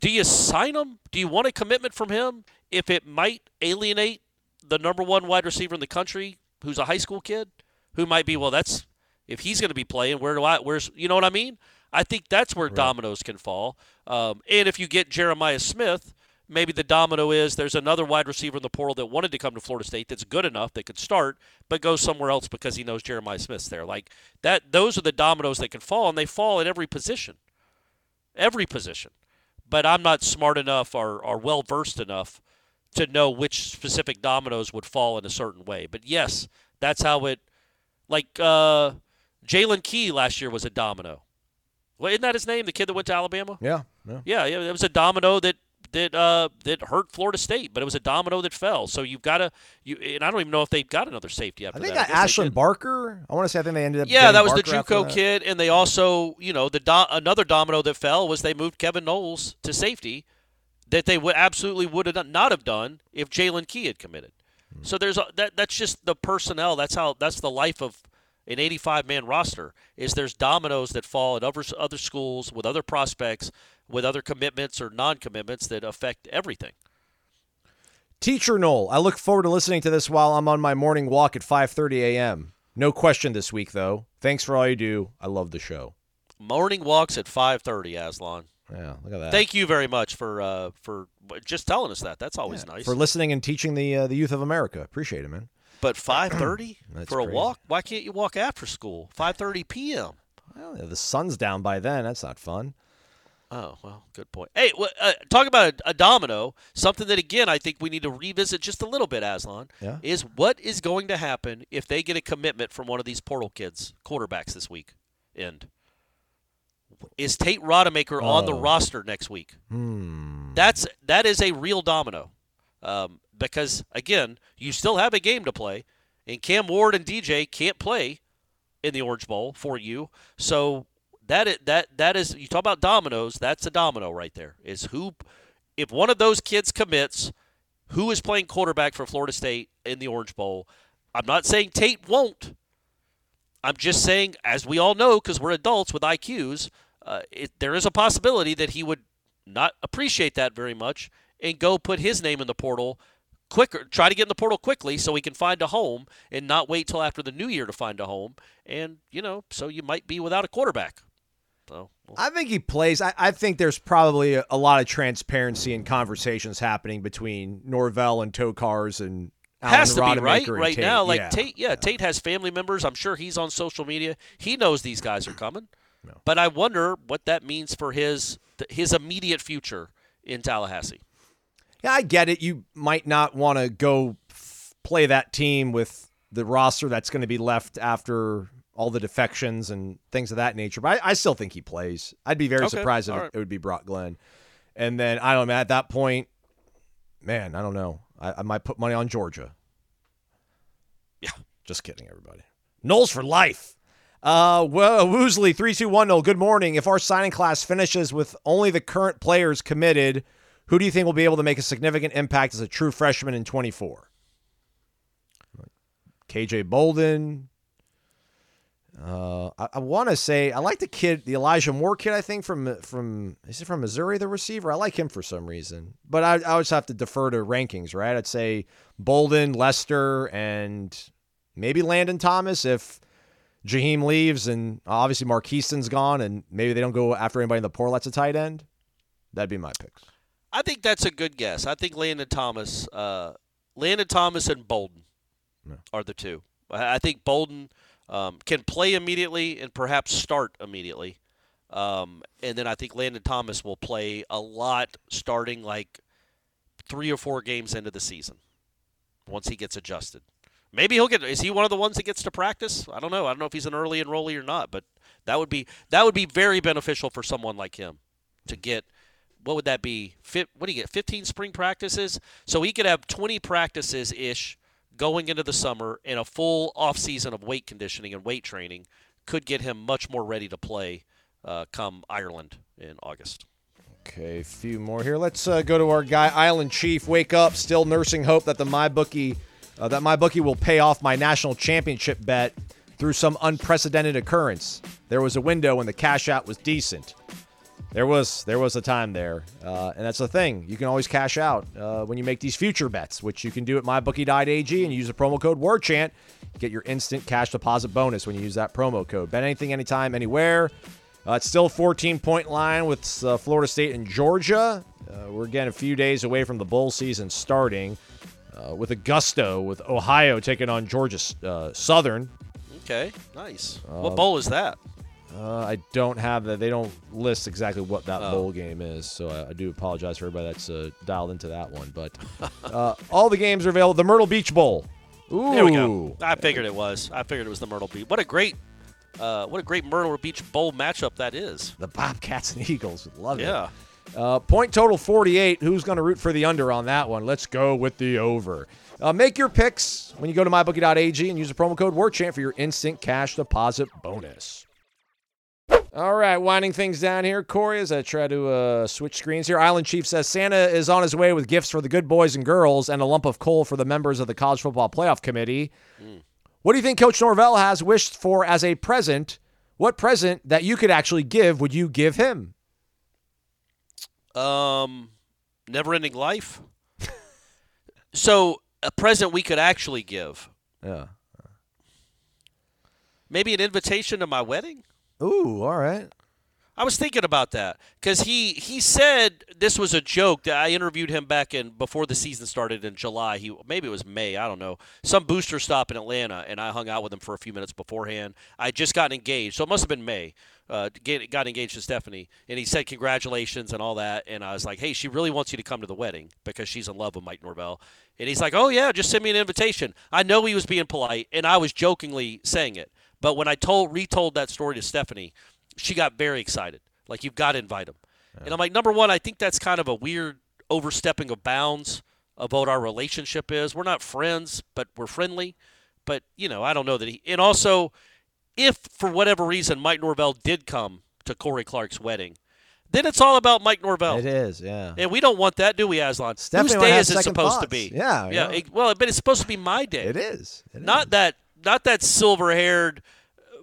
do you sign him? Do you want a commitment from him if it might alienate the number one wide receiver in the country, who's a high school kid, who might be well? That's if he's going to be playing. Where do I? Where's you know what I mean? I think that's where dominoes can fall. Um, and if you get Jeremiah Smith, maybe the domino is there's another wide receiver in the portal that wanted to come to Florida State that's good enough that could start, but goes somewhere else because he knows Jeremiah Smith's there. Like that, those are the dominoes that can fall, and they fall at every position, every position. But I'm not smart enough or, or well versed enough to know which specific dominoes would fall in a certain way. But yes, that's how it. Like uh, Jaylen Key last year was a domino. Well, isn't that his name? The kid that went to Alabama. Yeah. yeah. Yeah, yeah, it was a domino that that uh, that hurt Florida State, but it was a domino that fell. So you've got to you, and I don't even know if they've got another safety after I think that. guess Ashland. Barker. I want to say I think they ended up. Yeah, that was the Barker after JUCO kid, and they also, you know, the do- another domino that fell was they moved Kevin Knowles to safety, that they would absolutely would have not have done if Jaylen Key had committed. Hmm. So there's a, that that's just the personnel. That's how that's the life of an 85 man roster. Is there's dominoes that fall at other other schools with other prospects, with other commitments or non commitments that affect everything. Teacher Noel, I look forward to listening to this while I'm on my morning walk at 5:30 a.m. No question this week though. Thanks for all you do. I love the show. Morning walks at 5:30, Aslan. Yeah, look at that. Thank you very much for uh, for just telling us that. That's always nice. for listening and teaching the uh, the youth of America. Appreciate it, man. But 5:30 That's for a crazy. walk? Why can't you walk after school? 5:30 p.m. Well, the sun's down by then. That's not fun. Oh well, good point. Hey, uh, talk about a, a domino. Something that again I think we need to revisit just a little bit, Aslan. Yeah. Is what is going to happen if they get a commitment from one of these portal kids, quarterbacks this week? End. Is Tate Rodemaker on the Oh. roster next week? Hmm. That's that is a real domino, um, because again, you still have a game to play, and Cam Ward and DJ can't play in the Orange Bowl for you. So that is, that that is you talk about dominoes. That's a domino right there. Is who if one of those kids commits, who is playing quarterback for Florida State in the Orange Bowl? I'm not saying Tate won't. I'm just saying, as we all know, because we're adults with IQs, uh, it, there is a possibility that he would not appreciate that very much and go put his name in the portal quicker, try to get in the portal quickly so he can find a home and not wait till after the new year to find a home. And, you know, so you might be without a quarterback. So, well, I think he plays. I, I think there's probably a, a lot of transparency and conversations happening between Norvell and Tokars and Alan has to be right right Tate. now. Like yeah. Tate, yeah, Tate has family members. I'm sure he's on social media. He knows these guys are coming. But I wonder what that means for his his immediate future in Tallahassee. Yeah, I get it. You might not want to go f- play that team with the roster that's going to be left after all the defections and things of that nature. But I, I still think he plays. I'd be very Okay, surprised if right. it would be Brock Glenn. And then I don't know. At that point, man, I don't know. I, I might put money on Georgia. Yeah. Just kidding, everybody. Noles for life. Uh, well, Woosley three two one zero. Good morning. If our signing class finishes with only the current players committed, who do you think will be able to make a significant impact as a true freshman in twenty four? KJ Bolden. Uh, I, I want to say I like the kid, the Elijah Moore kid. I think from from is it from Missouri, the receiver. I like him for some reason, but I, I always have to defer to rankings, right? I'd say Bolden, Lester, and maybe Landon Thomas if Jaheim leaves, and obviously Marquison's gone, and maybe they don't go after anybody in the portal that's a tight end. That'd be my picks. I think that's a good guess. I think Landon Thomas, uh, Landon Thomas and Bolden are the two. I I think Bolden um, can play immediately and perhaps start immediately. Um, and then I think Landon Thomas will play a lot starting like three or four games into the season once he gets adjusted. Maybe he'll get. Is he one of the ones that gets to practice? I don't know. I don't know if he's an early enrollee or not, but that would be that would be very beneficial for someone like him to get. What would that be? Fit, what do you get? 15 spring practices, so he could have 20 practices ish going into the summer, and a full off season of weight conditioning and weight training could get him much more ready to play uh, come Ireland in August. Okay, a few more here. Let's uh, go to our guy Island Chief. Wake up, still nursing hope that the MyBookie uh, that MyBookie will pay off my national championship bet through some unprecedented occurrence. There was a window when the cash out was decent. There was there was a time there, uh, and that's the thing. You can always cash out uh, when you make these future bets, which you can do at mybookie.ag and use the promo code WarChant. Get your instant cash deposit bonus when you use that promo code. Bet anything, anytime, anywhere. Uh, it's still a 14 point line with uh, Florida State and Georgia. Uh, we're getting a few days away from the bowl season starting uh, with a gusto with Ohio taking on Georgia uh, Southern. Okay, nice. what bowl is that? Uh, I don't have that. They don't list exactly what that Oh. bowl game is, so I, I do apologize for everybody that's uh, dialed into that one. But uh, all the games are available. The Myrtle Beach Bowl. Ooh, There we go. I figured it was. I figured it was the Myrtle Beach. What a great, uh, what a great Myrtle Beach Bowl matchup that is. The Bobcats and Eagles. Love Yeah. it. Uh, point total 48. Who's going to root for the under on that one? Let's go with the over. Uh, make your picks when you go to mybookie.ag and use the promo code WarChant for your instant cash deposit bonus. All right, winding things down here, Corey, as I try to uh, switch screens here. Island Chief says Santa is on his way with gifts for the good boys and girls and a lump of coal for the members of the College Football Playoff Committee. What do you think Coach Norvell has wished for as a present? What present that you could actually give would you give him? Um, never ending life. so a present we could actually give. Yeah. Maybe an invitation to my wedding. Ooh, all right. I was thinking about that because he he said this was a joke. That I interviewed him back in before the season started in July. He maybe it was May. I don't know. Some booster stop in Atlanta, and I hung out with him for a few minutes beforehand. I just got engaged, so it must have been May. Uh, get, got engaged to Stephanie, and he said congratulations and all that. And I was like, hey, she really wants you to come to the wedding because she's in love with Mike Norvell. And he's like, oh yeah, just send me an invitation. I know he was being polite, and I was jokingly saying it. But when I told retold that story to Stephanie, she got very excited. Like you've got to invite him. And I'm like, number one, I think that's kind of a weird overstepping of bounds of what our relationship is. We're not friends, but we're friendly. But you know, I don't know that he. And also, if for whatever reason Mike Norvell did come to Corey Clark's wedding, then it's all about Mike Norvell. It is, yeah. And we don't want that, do we, Aslan? Stephanie Whose day is it supposed to be? Yeah, yeah. yeah. it- well, but it's supposed to be my day. It is. It not is. that, not that silver-haired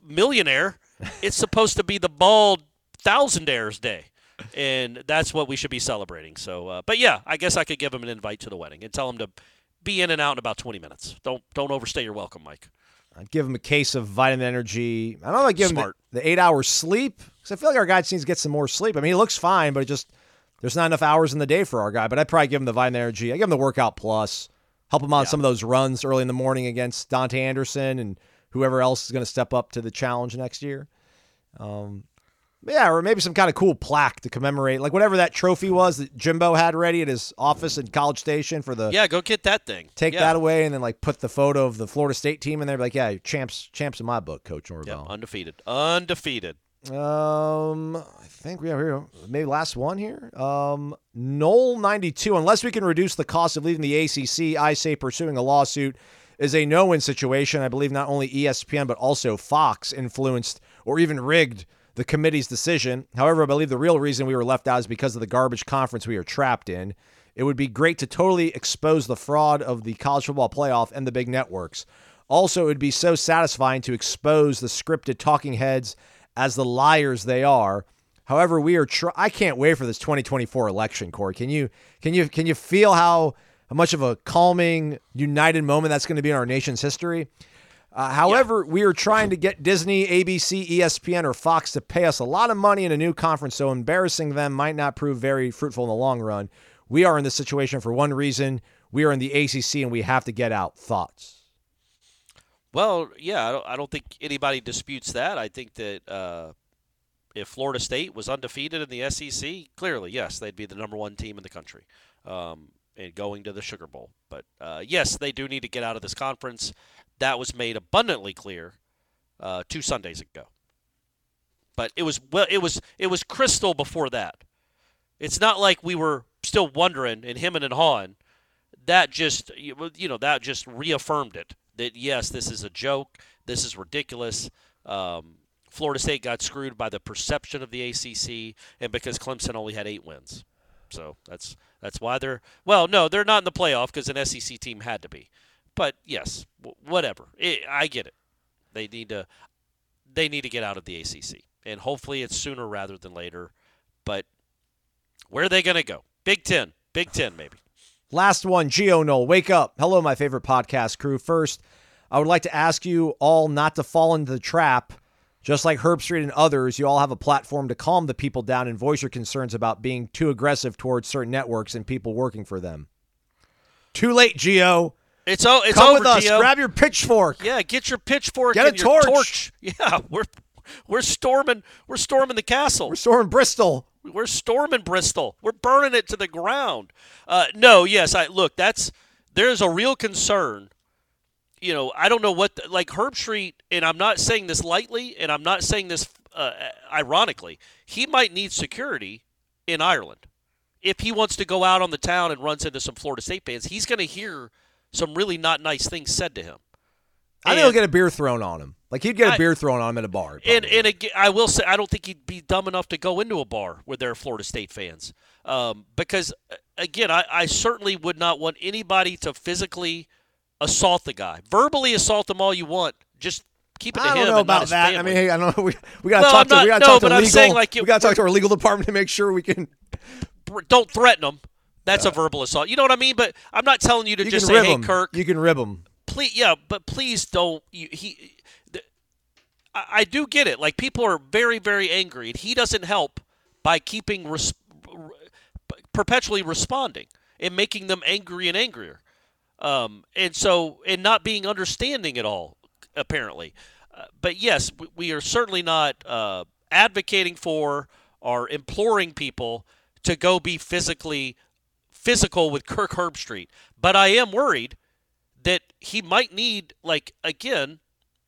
millionaire. it's supposed to be the bald thousandaires day, and that's what we should be celebrating. So, uh, but yeah, I guess I could give him an invite to the wedding and tell him to be in and out in about 20 minutes. Don't don't overstay your welcome, Mike. I'd give him a case of vitamin energy. I don't know. I'd give Smart. him the, the eight hours sleep because I feel like our guy needs to get some more sleep. I mean, he looks fine, but it just there's not enough hours in the day for our guy. But I'd probably give him the vitamin energy. I give him the workout plus. Help him on some of those runs early in the morning against Dante Anderson and whoever else is going to step up to the challenge next year. Um, yeah, or maybe some kind of cool plaque to commemorate, like whatever that trophy was that Jimbo had ready at his office in College Station for the Yeah, go get that thing. take yeah. that away and then like put the photo of the Florida State team in there. Be like, yeah, champs, champs in my book, Coach Yeah, undefeated, undefeated. Um, I think we have here maybe last one here. Um, Nole ninety two. Unless we can reduce the cost of leaving the ACC, I say pursuing a lawsuit is a no-win situation. I believe not only ESPN but also Fox influenced or even rigged the committee's decision. However, I believe the real reason we were left out is because of the garbage conference we are trapped in. It would be great to totally expose the fraud of the college football playoff and the big networks. Also, it would be so satisfying to expose the scripted talking heads as the liars they are. However, we are. Tr- I can't wait for this 2024 election, Corey. Can you can you can you feel how how much of a calming, united moment that's going to be in our nation's history? Uh, however, we are trying to get Disney, ABC, ESPN, or Fox to pay us a lot of money in a new conference, so embarrassing them might not prove very fruitful in the long run. We are in this situation for one reason. We are in the ACC and we have to get out. Thoughts? Well, yeah, I don't, I don't think anybody disputes that. I think that uh, if Florida State was undefeated in the SEC, clearly, yes, they'd be the number one team in the country um, and going to the Sugar Bowl. But uh, yes, they do need to get out of this conference. That was made abundantly clear uh, two Sundays ago. But it was well, it was it was crystal before that. It's not like we were still wondering and him and hawing. That just you you know that just reaffirmed it that yes, this is a joke. This is ridiculous. Um, Florida State got screwed by the perception of the ACC and because Clemson only had eight wins. So that's that's why they're well, no, they're not in the playoff because an SEC team had to be. But yes, w- whatever. I I get it. They need to they need to get out of the ACC, and hopefully it's sooner rather than later. But where are they going to go? Big Ten, Big Ten, maybe. Last one, Geo Nole. Wake up. Hello, my favorite podcast crew. First, I would like to ask you all not to fall into the trap. Just like Herbstreit and others, you all have a platform to calm the people down and voice your concerns about being too aggressive towards certain networks and people working for them. Too late, Geo. It's o- it's Come over, with us. Gio. Grab your pitchfork. Yeah, get your pitchfork Get a your torch. Yeah, we're we're storming we're storming the castle. We're storming Bristol. We're storming Bristol. We're burning it to the ground. Uh, no, yes, I look. That's there's a real concern. You know, I don't know what the, like Herbstreit, and I'm not saying this lightly, and I'm not saying this uh, ironically. He might need security in Ireland if he wants to go out on the town and runs into some Florida State fans. He's going to hear some really not nice things said to him. I think he'll get a beer thrown on him. Like he'd get a I- beer thrown on him at a bar. And probably. and again, I will say I don't think he'd be dumb enough to go into a bar where there are Florida State fans, um, because uh, again, I, I certainly would not want anybody to physically assault the guy, verbally assault him all you want. Just keep it to I him. don't know and about that. I mean, hey, I don't know. We, we got to Well, talk to not- we got to no, talk to but I'm legal. saying, like, we got to talk to our legal department to make sure we can. Don't threaten him. That's a verbal assault. You know what I mean? But I'm not telling you to You just say, "Hey, him. Kirk." You can rib him. Please yeah but please don't you, he the, I, I do get it. Like people are very very angry and he doesn't help by keeping res, perpetually responding and making them angry and angrier. Um, and so and not being understanding at all apparently. Uh, but yes we, we are certainly not uh, advocating for or imploring people to go be physically physical with Kirk Herbstreit. But I am worried that he might need like again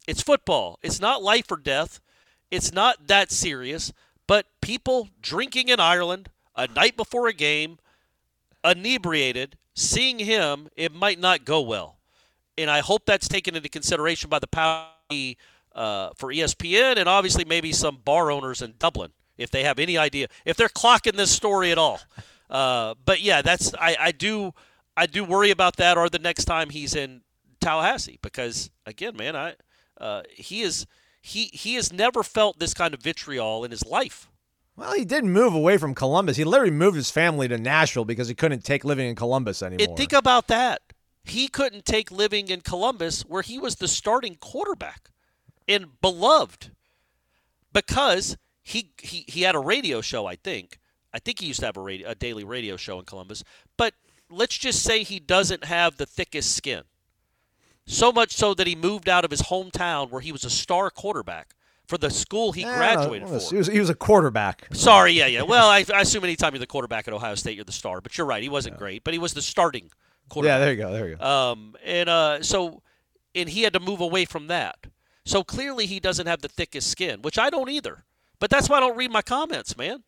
it's football. It's not life or death. It's not that serious. But people drinking in ireland a night before a game inebriated seeing him it might not go well. And i hope that's taken into consideration by the power uh, for espn and obviously maybe some bar owners in dublin if they have any idea if they're clocking this story at all. Uh, but yeah that's I, I do I do worry about that or the next time he's in Tallahassee because again, man, I uh, he is he he has never felt this kind of vitriol in his life. Well, he did move away from Columbus. He literally moved his family to Nashville because he couldn't take living in Columbus anymore. And think about that. He couldn't take living in Columbus where he was the starting quarterback and beloved because he he, he had a radio show, I think. I think he used to have a radio, a daily radio show in Columbus. But let's just say he doesn't have the thickest skin. So much so that he moved out of his hometown where he was a star quarterback for the school he graduated no, for. He was, he was a quarterback. Sorry, yeah, yeah. Well, I, I assume anytime you're the quarterback at Ohio State, you're the star. But you're right, he wasn't great, but he was the starting quarterback. Yeah, there you go. There you go. Um, and uh, so, and he had to move away from that. So clearly, he doesn't have the thickest skin, which I don't either. But that's why I don't read my comments, man.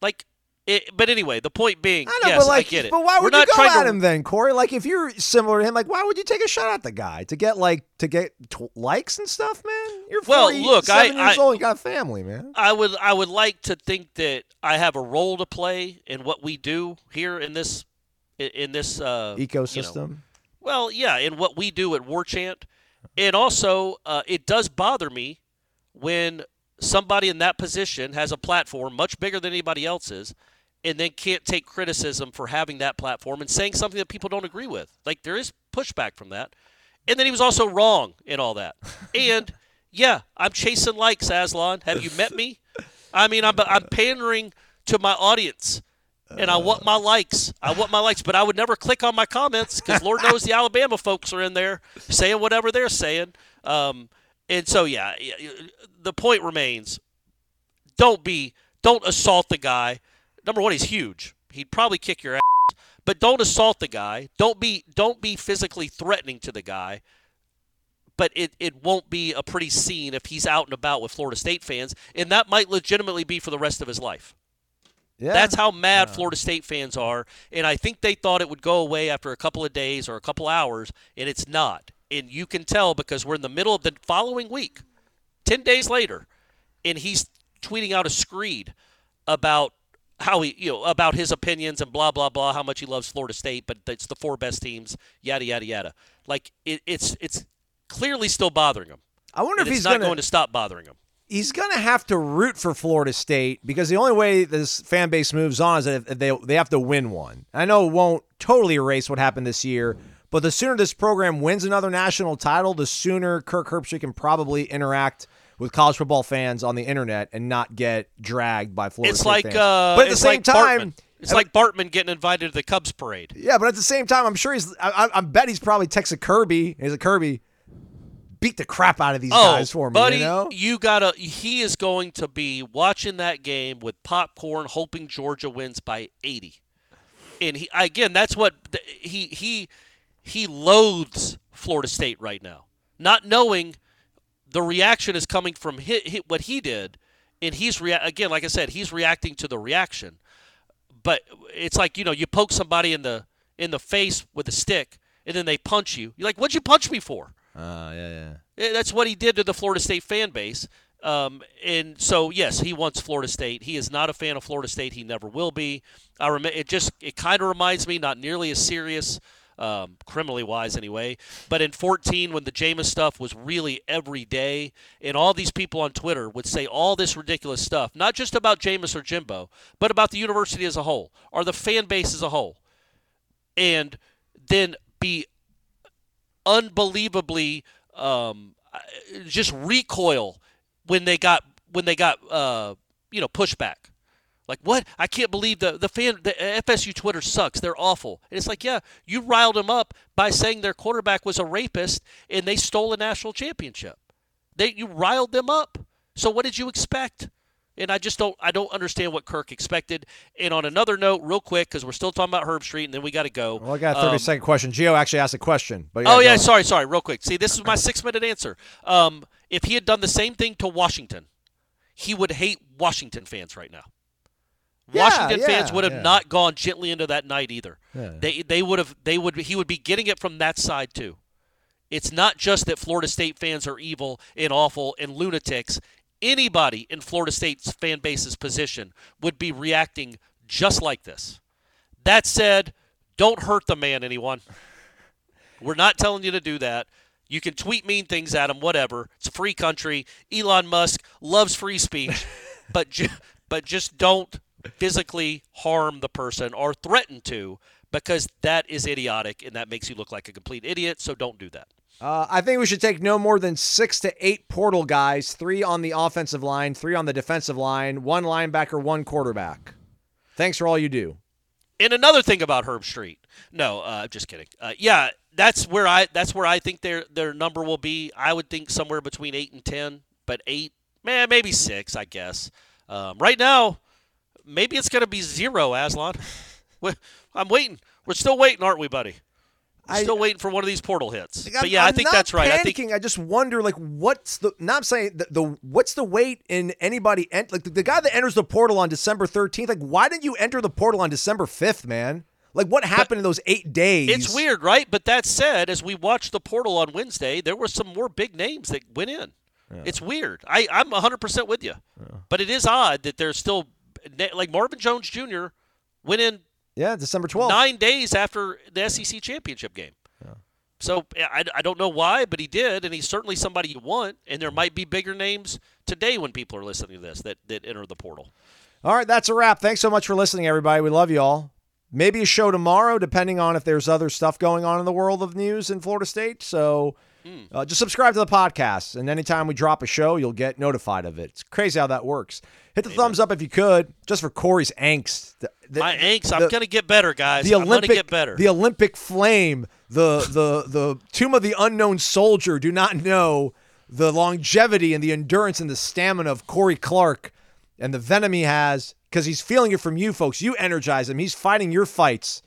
Like, it, but anyway, the point being, I know, yes, but like, I get it. but why We're would you not go at to, him then, Corey? Like, if you're similar to him, like, why would you take a shot at the guy to get like to get tw- likes and stuff, man? You're Well, look, I- years I- old, you got family, man. I would I would like to think that I have a role to play in what we do here in this in- this uh, you know, Ecosystem. Well, yeah, in what we do at War Chant, and also uh, it does bother me when somebody in that position has a platform much bigger than anybody else's, and then can't take criticism for having that platform and saying something that people don't agree with. Like there is pushback from that, and then he was also wrong in all that. And yeah, I'm chasing likes, Aslan. Have you met me? I mean, I'm I'm pandering to my audience and I want my likes. I want my likes, but I would never click on my comments because Lord knows the Alabama folks are in there saying whatever they're saying. Um, and so, yeah, the point remains: don't be, don't assault the guy. Number one, he's huge. He'd probably kick your ass, but don't assault the guy. Don't be, don't be physically threatening to the guy. But it, it won't be a pretty scene if he's out and about with Florida State fans, and that might legitimately be for the rest of his life. Yeah. That's how mad Florida State fans are. And I think they thought it would go away after a couple of days or a couple hours, and it's not. And you can tell because we're in the middle of the following week, 10 days later, and he's tweeting out a screed about how he, you know, about his opinions and blah, blah, blah, how much he loves Florida State, but it's the four best teams, yada, yada, yada. Like, it, it's, it's clearly still bothering him. I wonder And if it's he's not gonna, going to stop bothering him. he's going to have to root for Florida State because the only way this fan base moves on is that they they have to win one. I know it won't totally erase what happened this year, but the sooner this program wins another national title, the sooner Kirk Herbstreit can probably interact with college football fans on the internet and not get dragged by Florida It's State like, fans. uh, but at the same like time, Bartman. It's like Bartman getting invited to the Cubs parade. yeah, but at the same time, I'm sure he's. I, I, I bet he's probably texted Kirby. He's like Kirby, beat the crap out of these guys for me. Oh, buddy, you know, gotta. He is going to be watching that game with popcorn, hoping Georgia wins by 80. And he again, that's what he he he loathes Florida State right now, not knowing the reaction is coming from what he did, and he's rea- again, like I said, he's reacting to the reaction. But it's like you know, you poke somebody in the in the face with a stick, and then they punch you. You're like, "What'd you punch me for?" uh, yeah, yeah. Eh, That's what he did to the Florida State fan base. Um, and so, yes, he wants Florida State. He is not a fan of Florida State. He never will be. I rem- it just it kind of reminds me, not nearly as serious, um, criminally wise anyway. But in 14, when the Jameis stuff was really every day, and all these people on Twitter would say all this ridiculous stuff, not just about Jameis or Jimbo, but about the university as a whole, or the fan base as a whole, and then be unbelievably um, just recoil when they got when they got uh, you know pushback. Like what? I can't believe the the fan the FSU Twitter sucks. They're awful. And it's like, yeah, you riled them up by saying their quarterback was a rapist and they stole a national championship. They you riled them up. So what did you expect? And I just don't I don't understand what Kirk expected. And on another note, real quick, because we're still talking about Herbstreit, and then we got to go. Well, I got a 30 Um, second question. Gio actually asked a question. But Oh yeah, ahead. sorry, sorry, real quick. See, this is my six minute answer. Um, if he had done the same thing to Washington, he would hate Washington fans right now. Yeah, Washington yeah, fans would have yeah. not gone gently into that night either. Yeah. They they would have they would he would be getting it from that side too. It's not just that Florida State fans are evil and awful and lunatics. Anybody in Florida State's fan base's position would be reacting just like this. That said, don't hurt the man, anyone. We're not telling you to do that. You can tweet mean things at him, whatever. It's a free country. Elon Musk loves free speech, but ju- but just don't physically harm the person or threaten to because that is idiotic and that makes you look like a complete idiot. So don't do that. Uh, I think we should take no more than six to eight portal guys, three on the offensive line, three on the defensive line, one linebacker, one quarterback. Thanks for all you do. And another thing about Herbstreit. No, uh, just kidding. Uh, yeah, that's where I that's where I think their their number will be. I would think somewhere between eight and ten, but eight, man, maybe six, I guess. Um, right now, maybe it's going to be zero. Aslan, I'm waiting. We're still waiting, aren't we, buddy? I- Still waiting for one of these portal hits. Like, but I'm- yeah, i I'm think not that's right. Panicking. I think I just wonder, like, what's the? Now I'm saying the, the what's the wait in anybody? En- like the, the guy that enters the portal on December 13th. Like, why didn't you enter the portal on December 5th, man? Like, what happened in those eight days? it's weird, right? But that said, as we watched the portal on Wednesday, there were some more big names that went in. It's weird. I, I'm 100% with you. But it is odd that there's still, like Marvin Jones Jr. went in Yeah, December 12th. nine days after the SEC championship game. So I, I don't know why, but he did, and he's certainly somebody you want. And there might be bigger names today when people are listening to this that, that enter the portal. All right, that's a wrap. Thanks so much for listening, everybody. We love you all. Maybe a show tomorrow, depending on if there's other stuff going on in the world of news in Florida State. So uh, just subscribe to the podcast, and anytime we drop a show, you'll get notified of it. It's crazy how that works. Hit the thumbs up if you could, just for Corey's angst. The- the- My angst, I'm going to get better, guys. the I'm Olympic, get better. the Olympic flame, the the the tomb of the unknown soldier do not know the longevity and the endurance and the stamina of Corey Clark and the venom he has because he's feeling it from you folks. You energize him. He's fighting your fights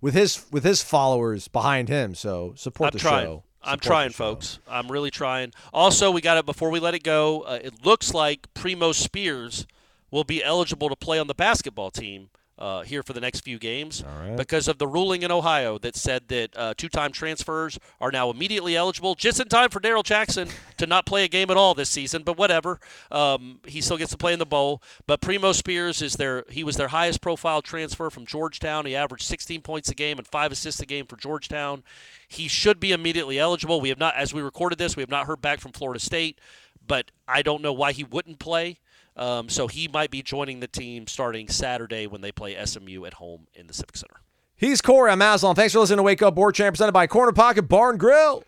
with his with his followers behind him. So support I'm the trying. show. I'm trying, folks. I'm really trying. Also, we got it before we let it go. Uh, it looks like Primo Spears will be eligible to play on the basketball team uh, here for the next few games because of the ruling in Ohio that said that uh, two-time transfers are now immediately eligible, just in time for Darrell Jackson to not play a game at all this season. But whatever, um, he still gets to play in the bowl. But Primo Spears is their he was their highest profile transfer from Georgetown. He averaged 16 points a game and five assists a game for Georgetown. He should be immediately eligible. We have not, as we recorded this, we have not heard back from Florida State, but I don't know why he wouldn't play. Um, so he might be joining the team starting Saturday when they play SMU at home in the Civic Center. He's Corey. I'm Aslan. Thanks for listening to Wake Up War Chant presented by Corner Pocket Barn Grill.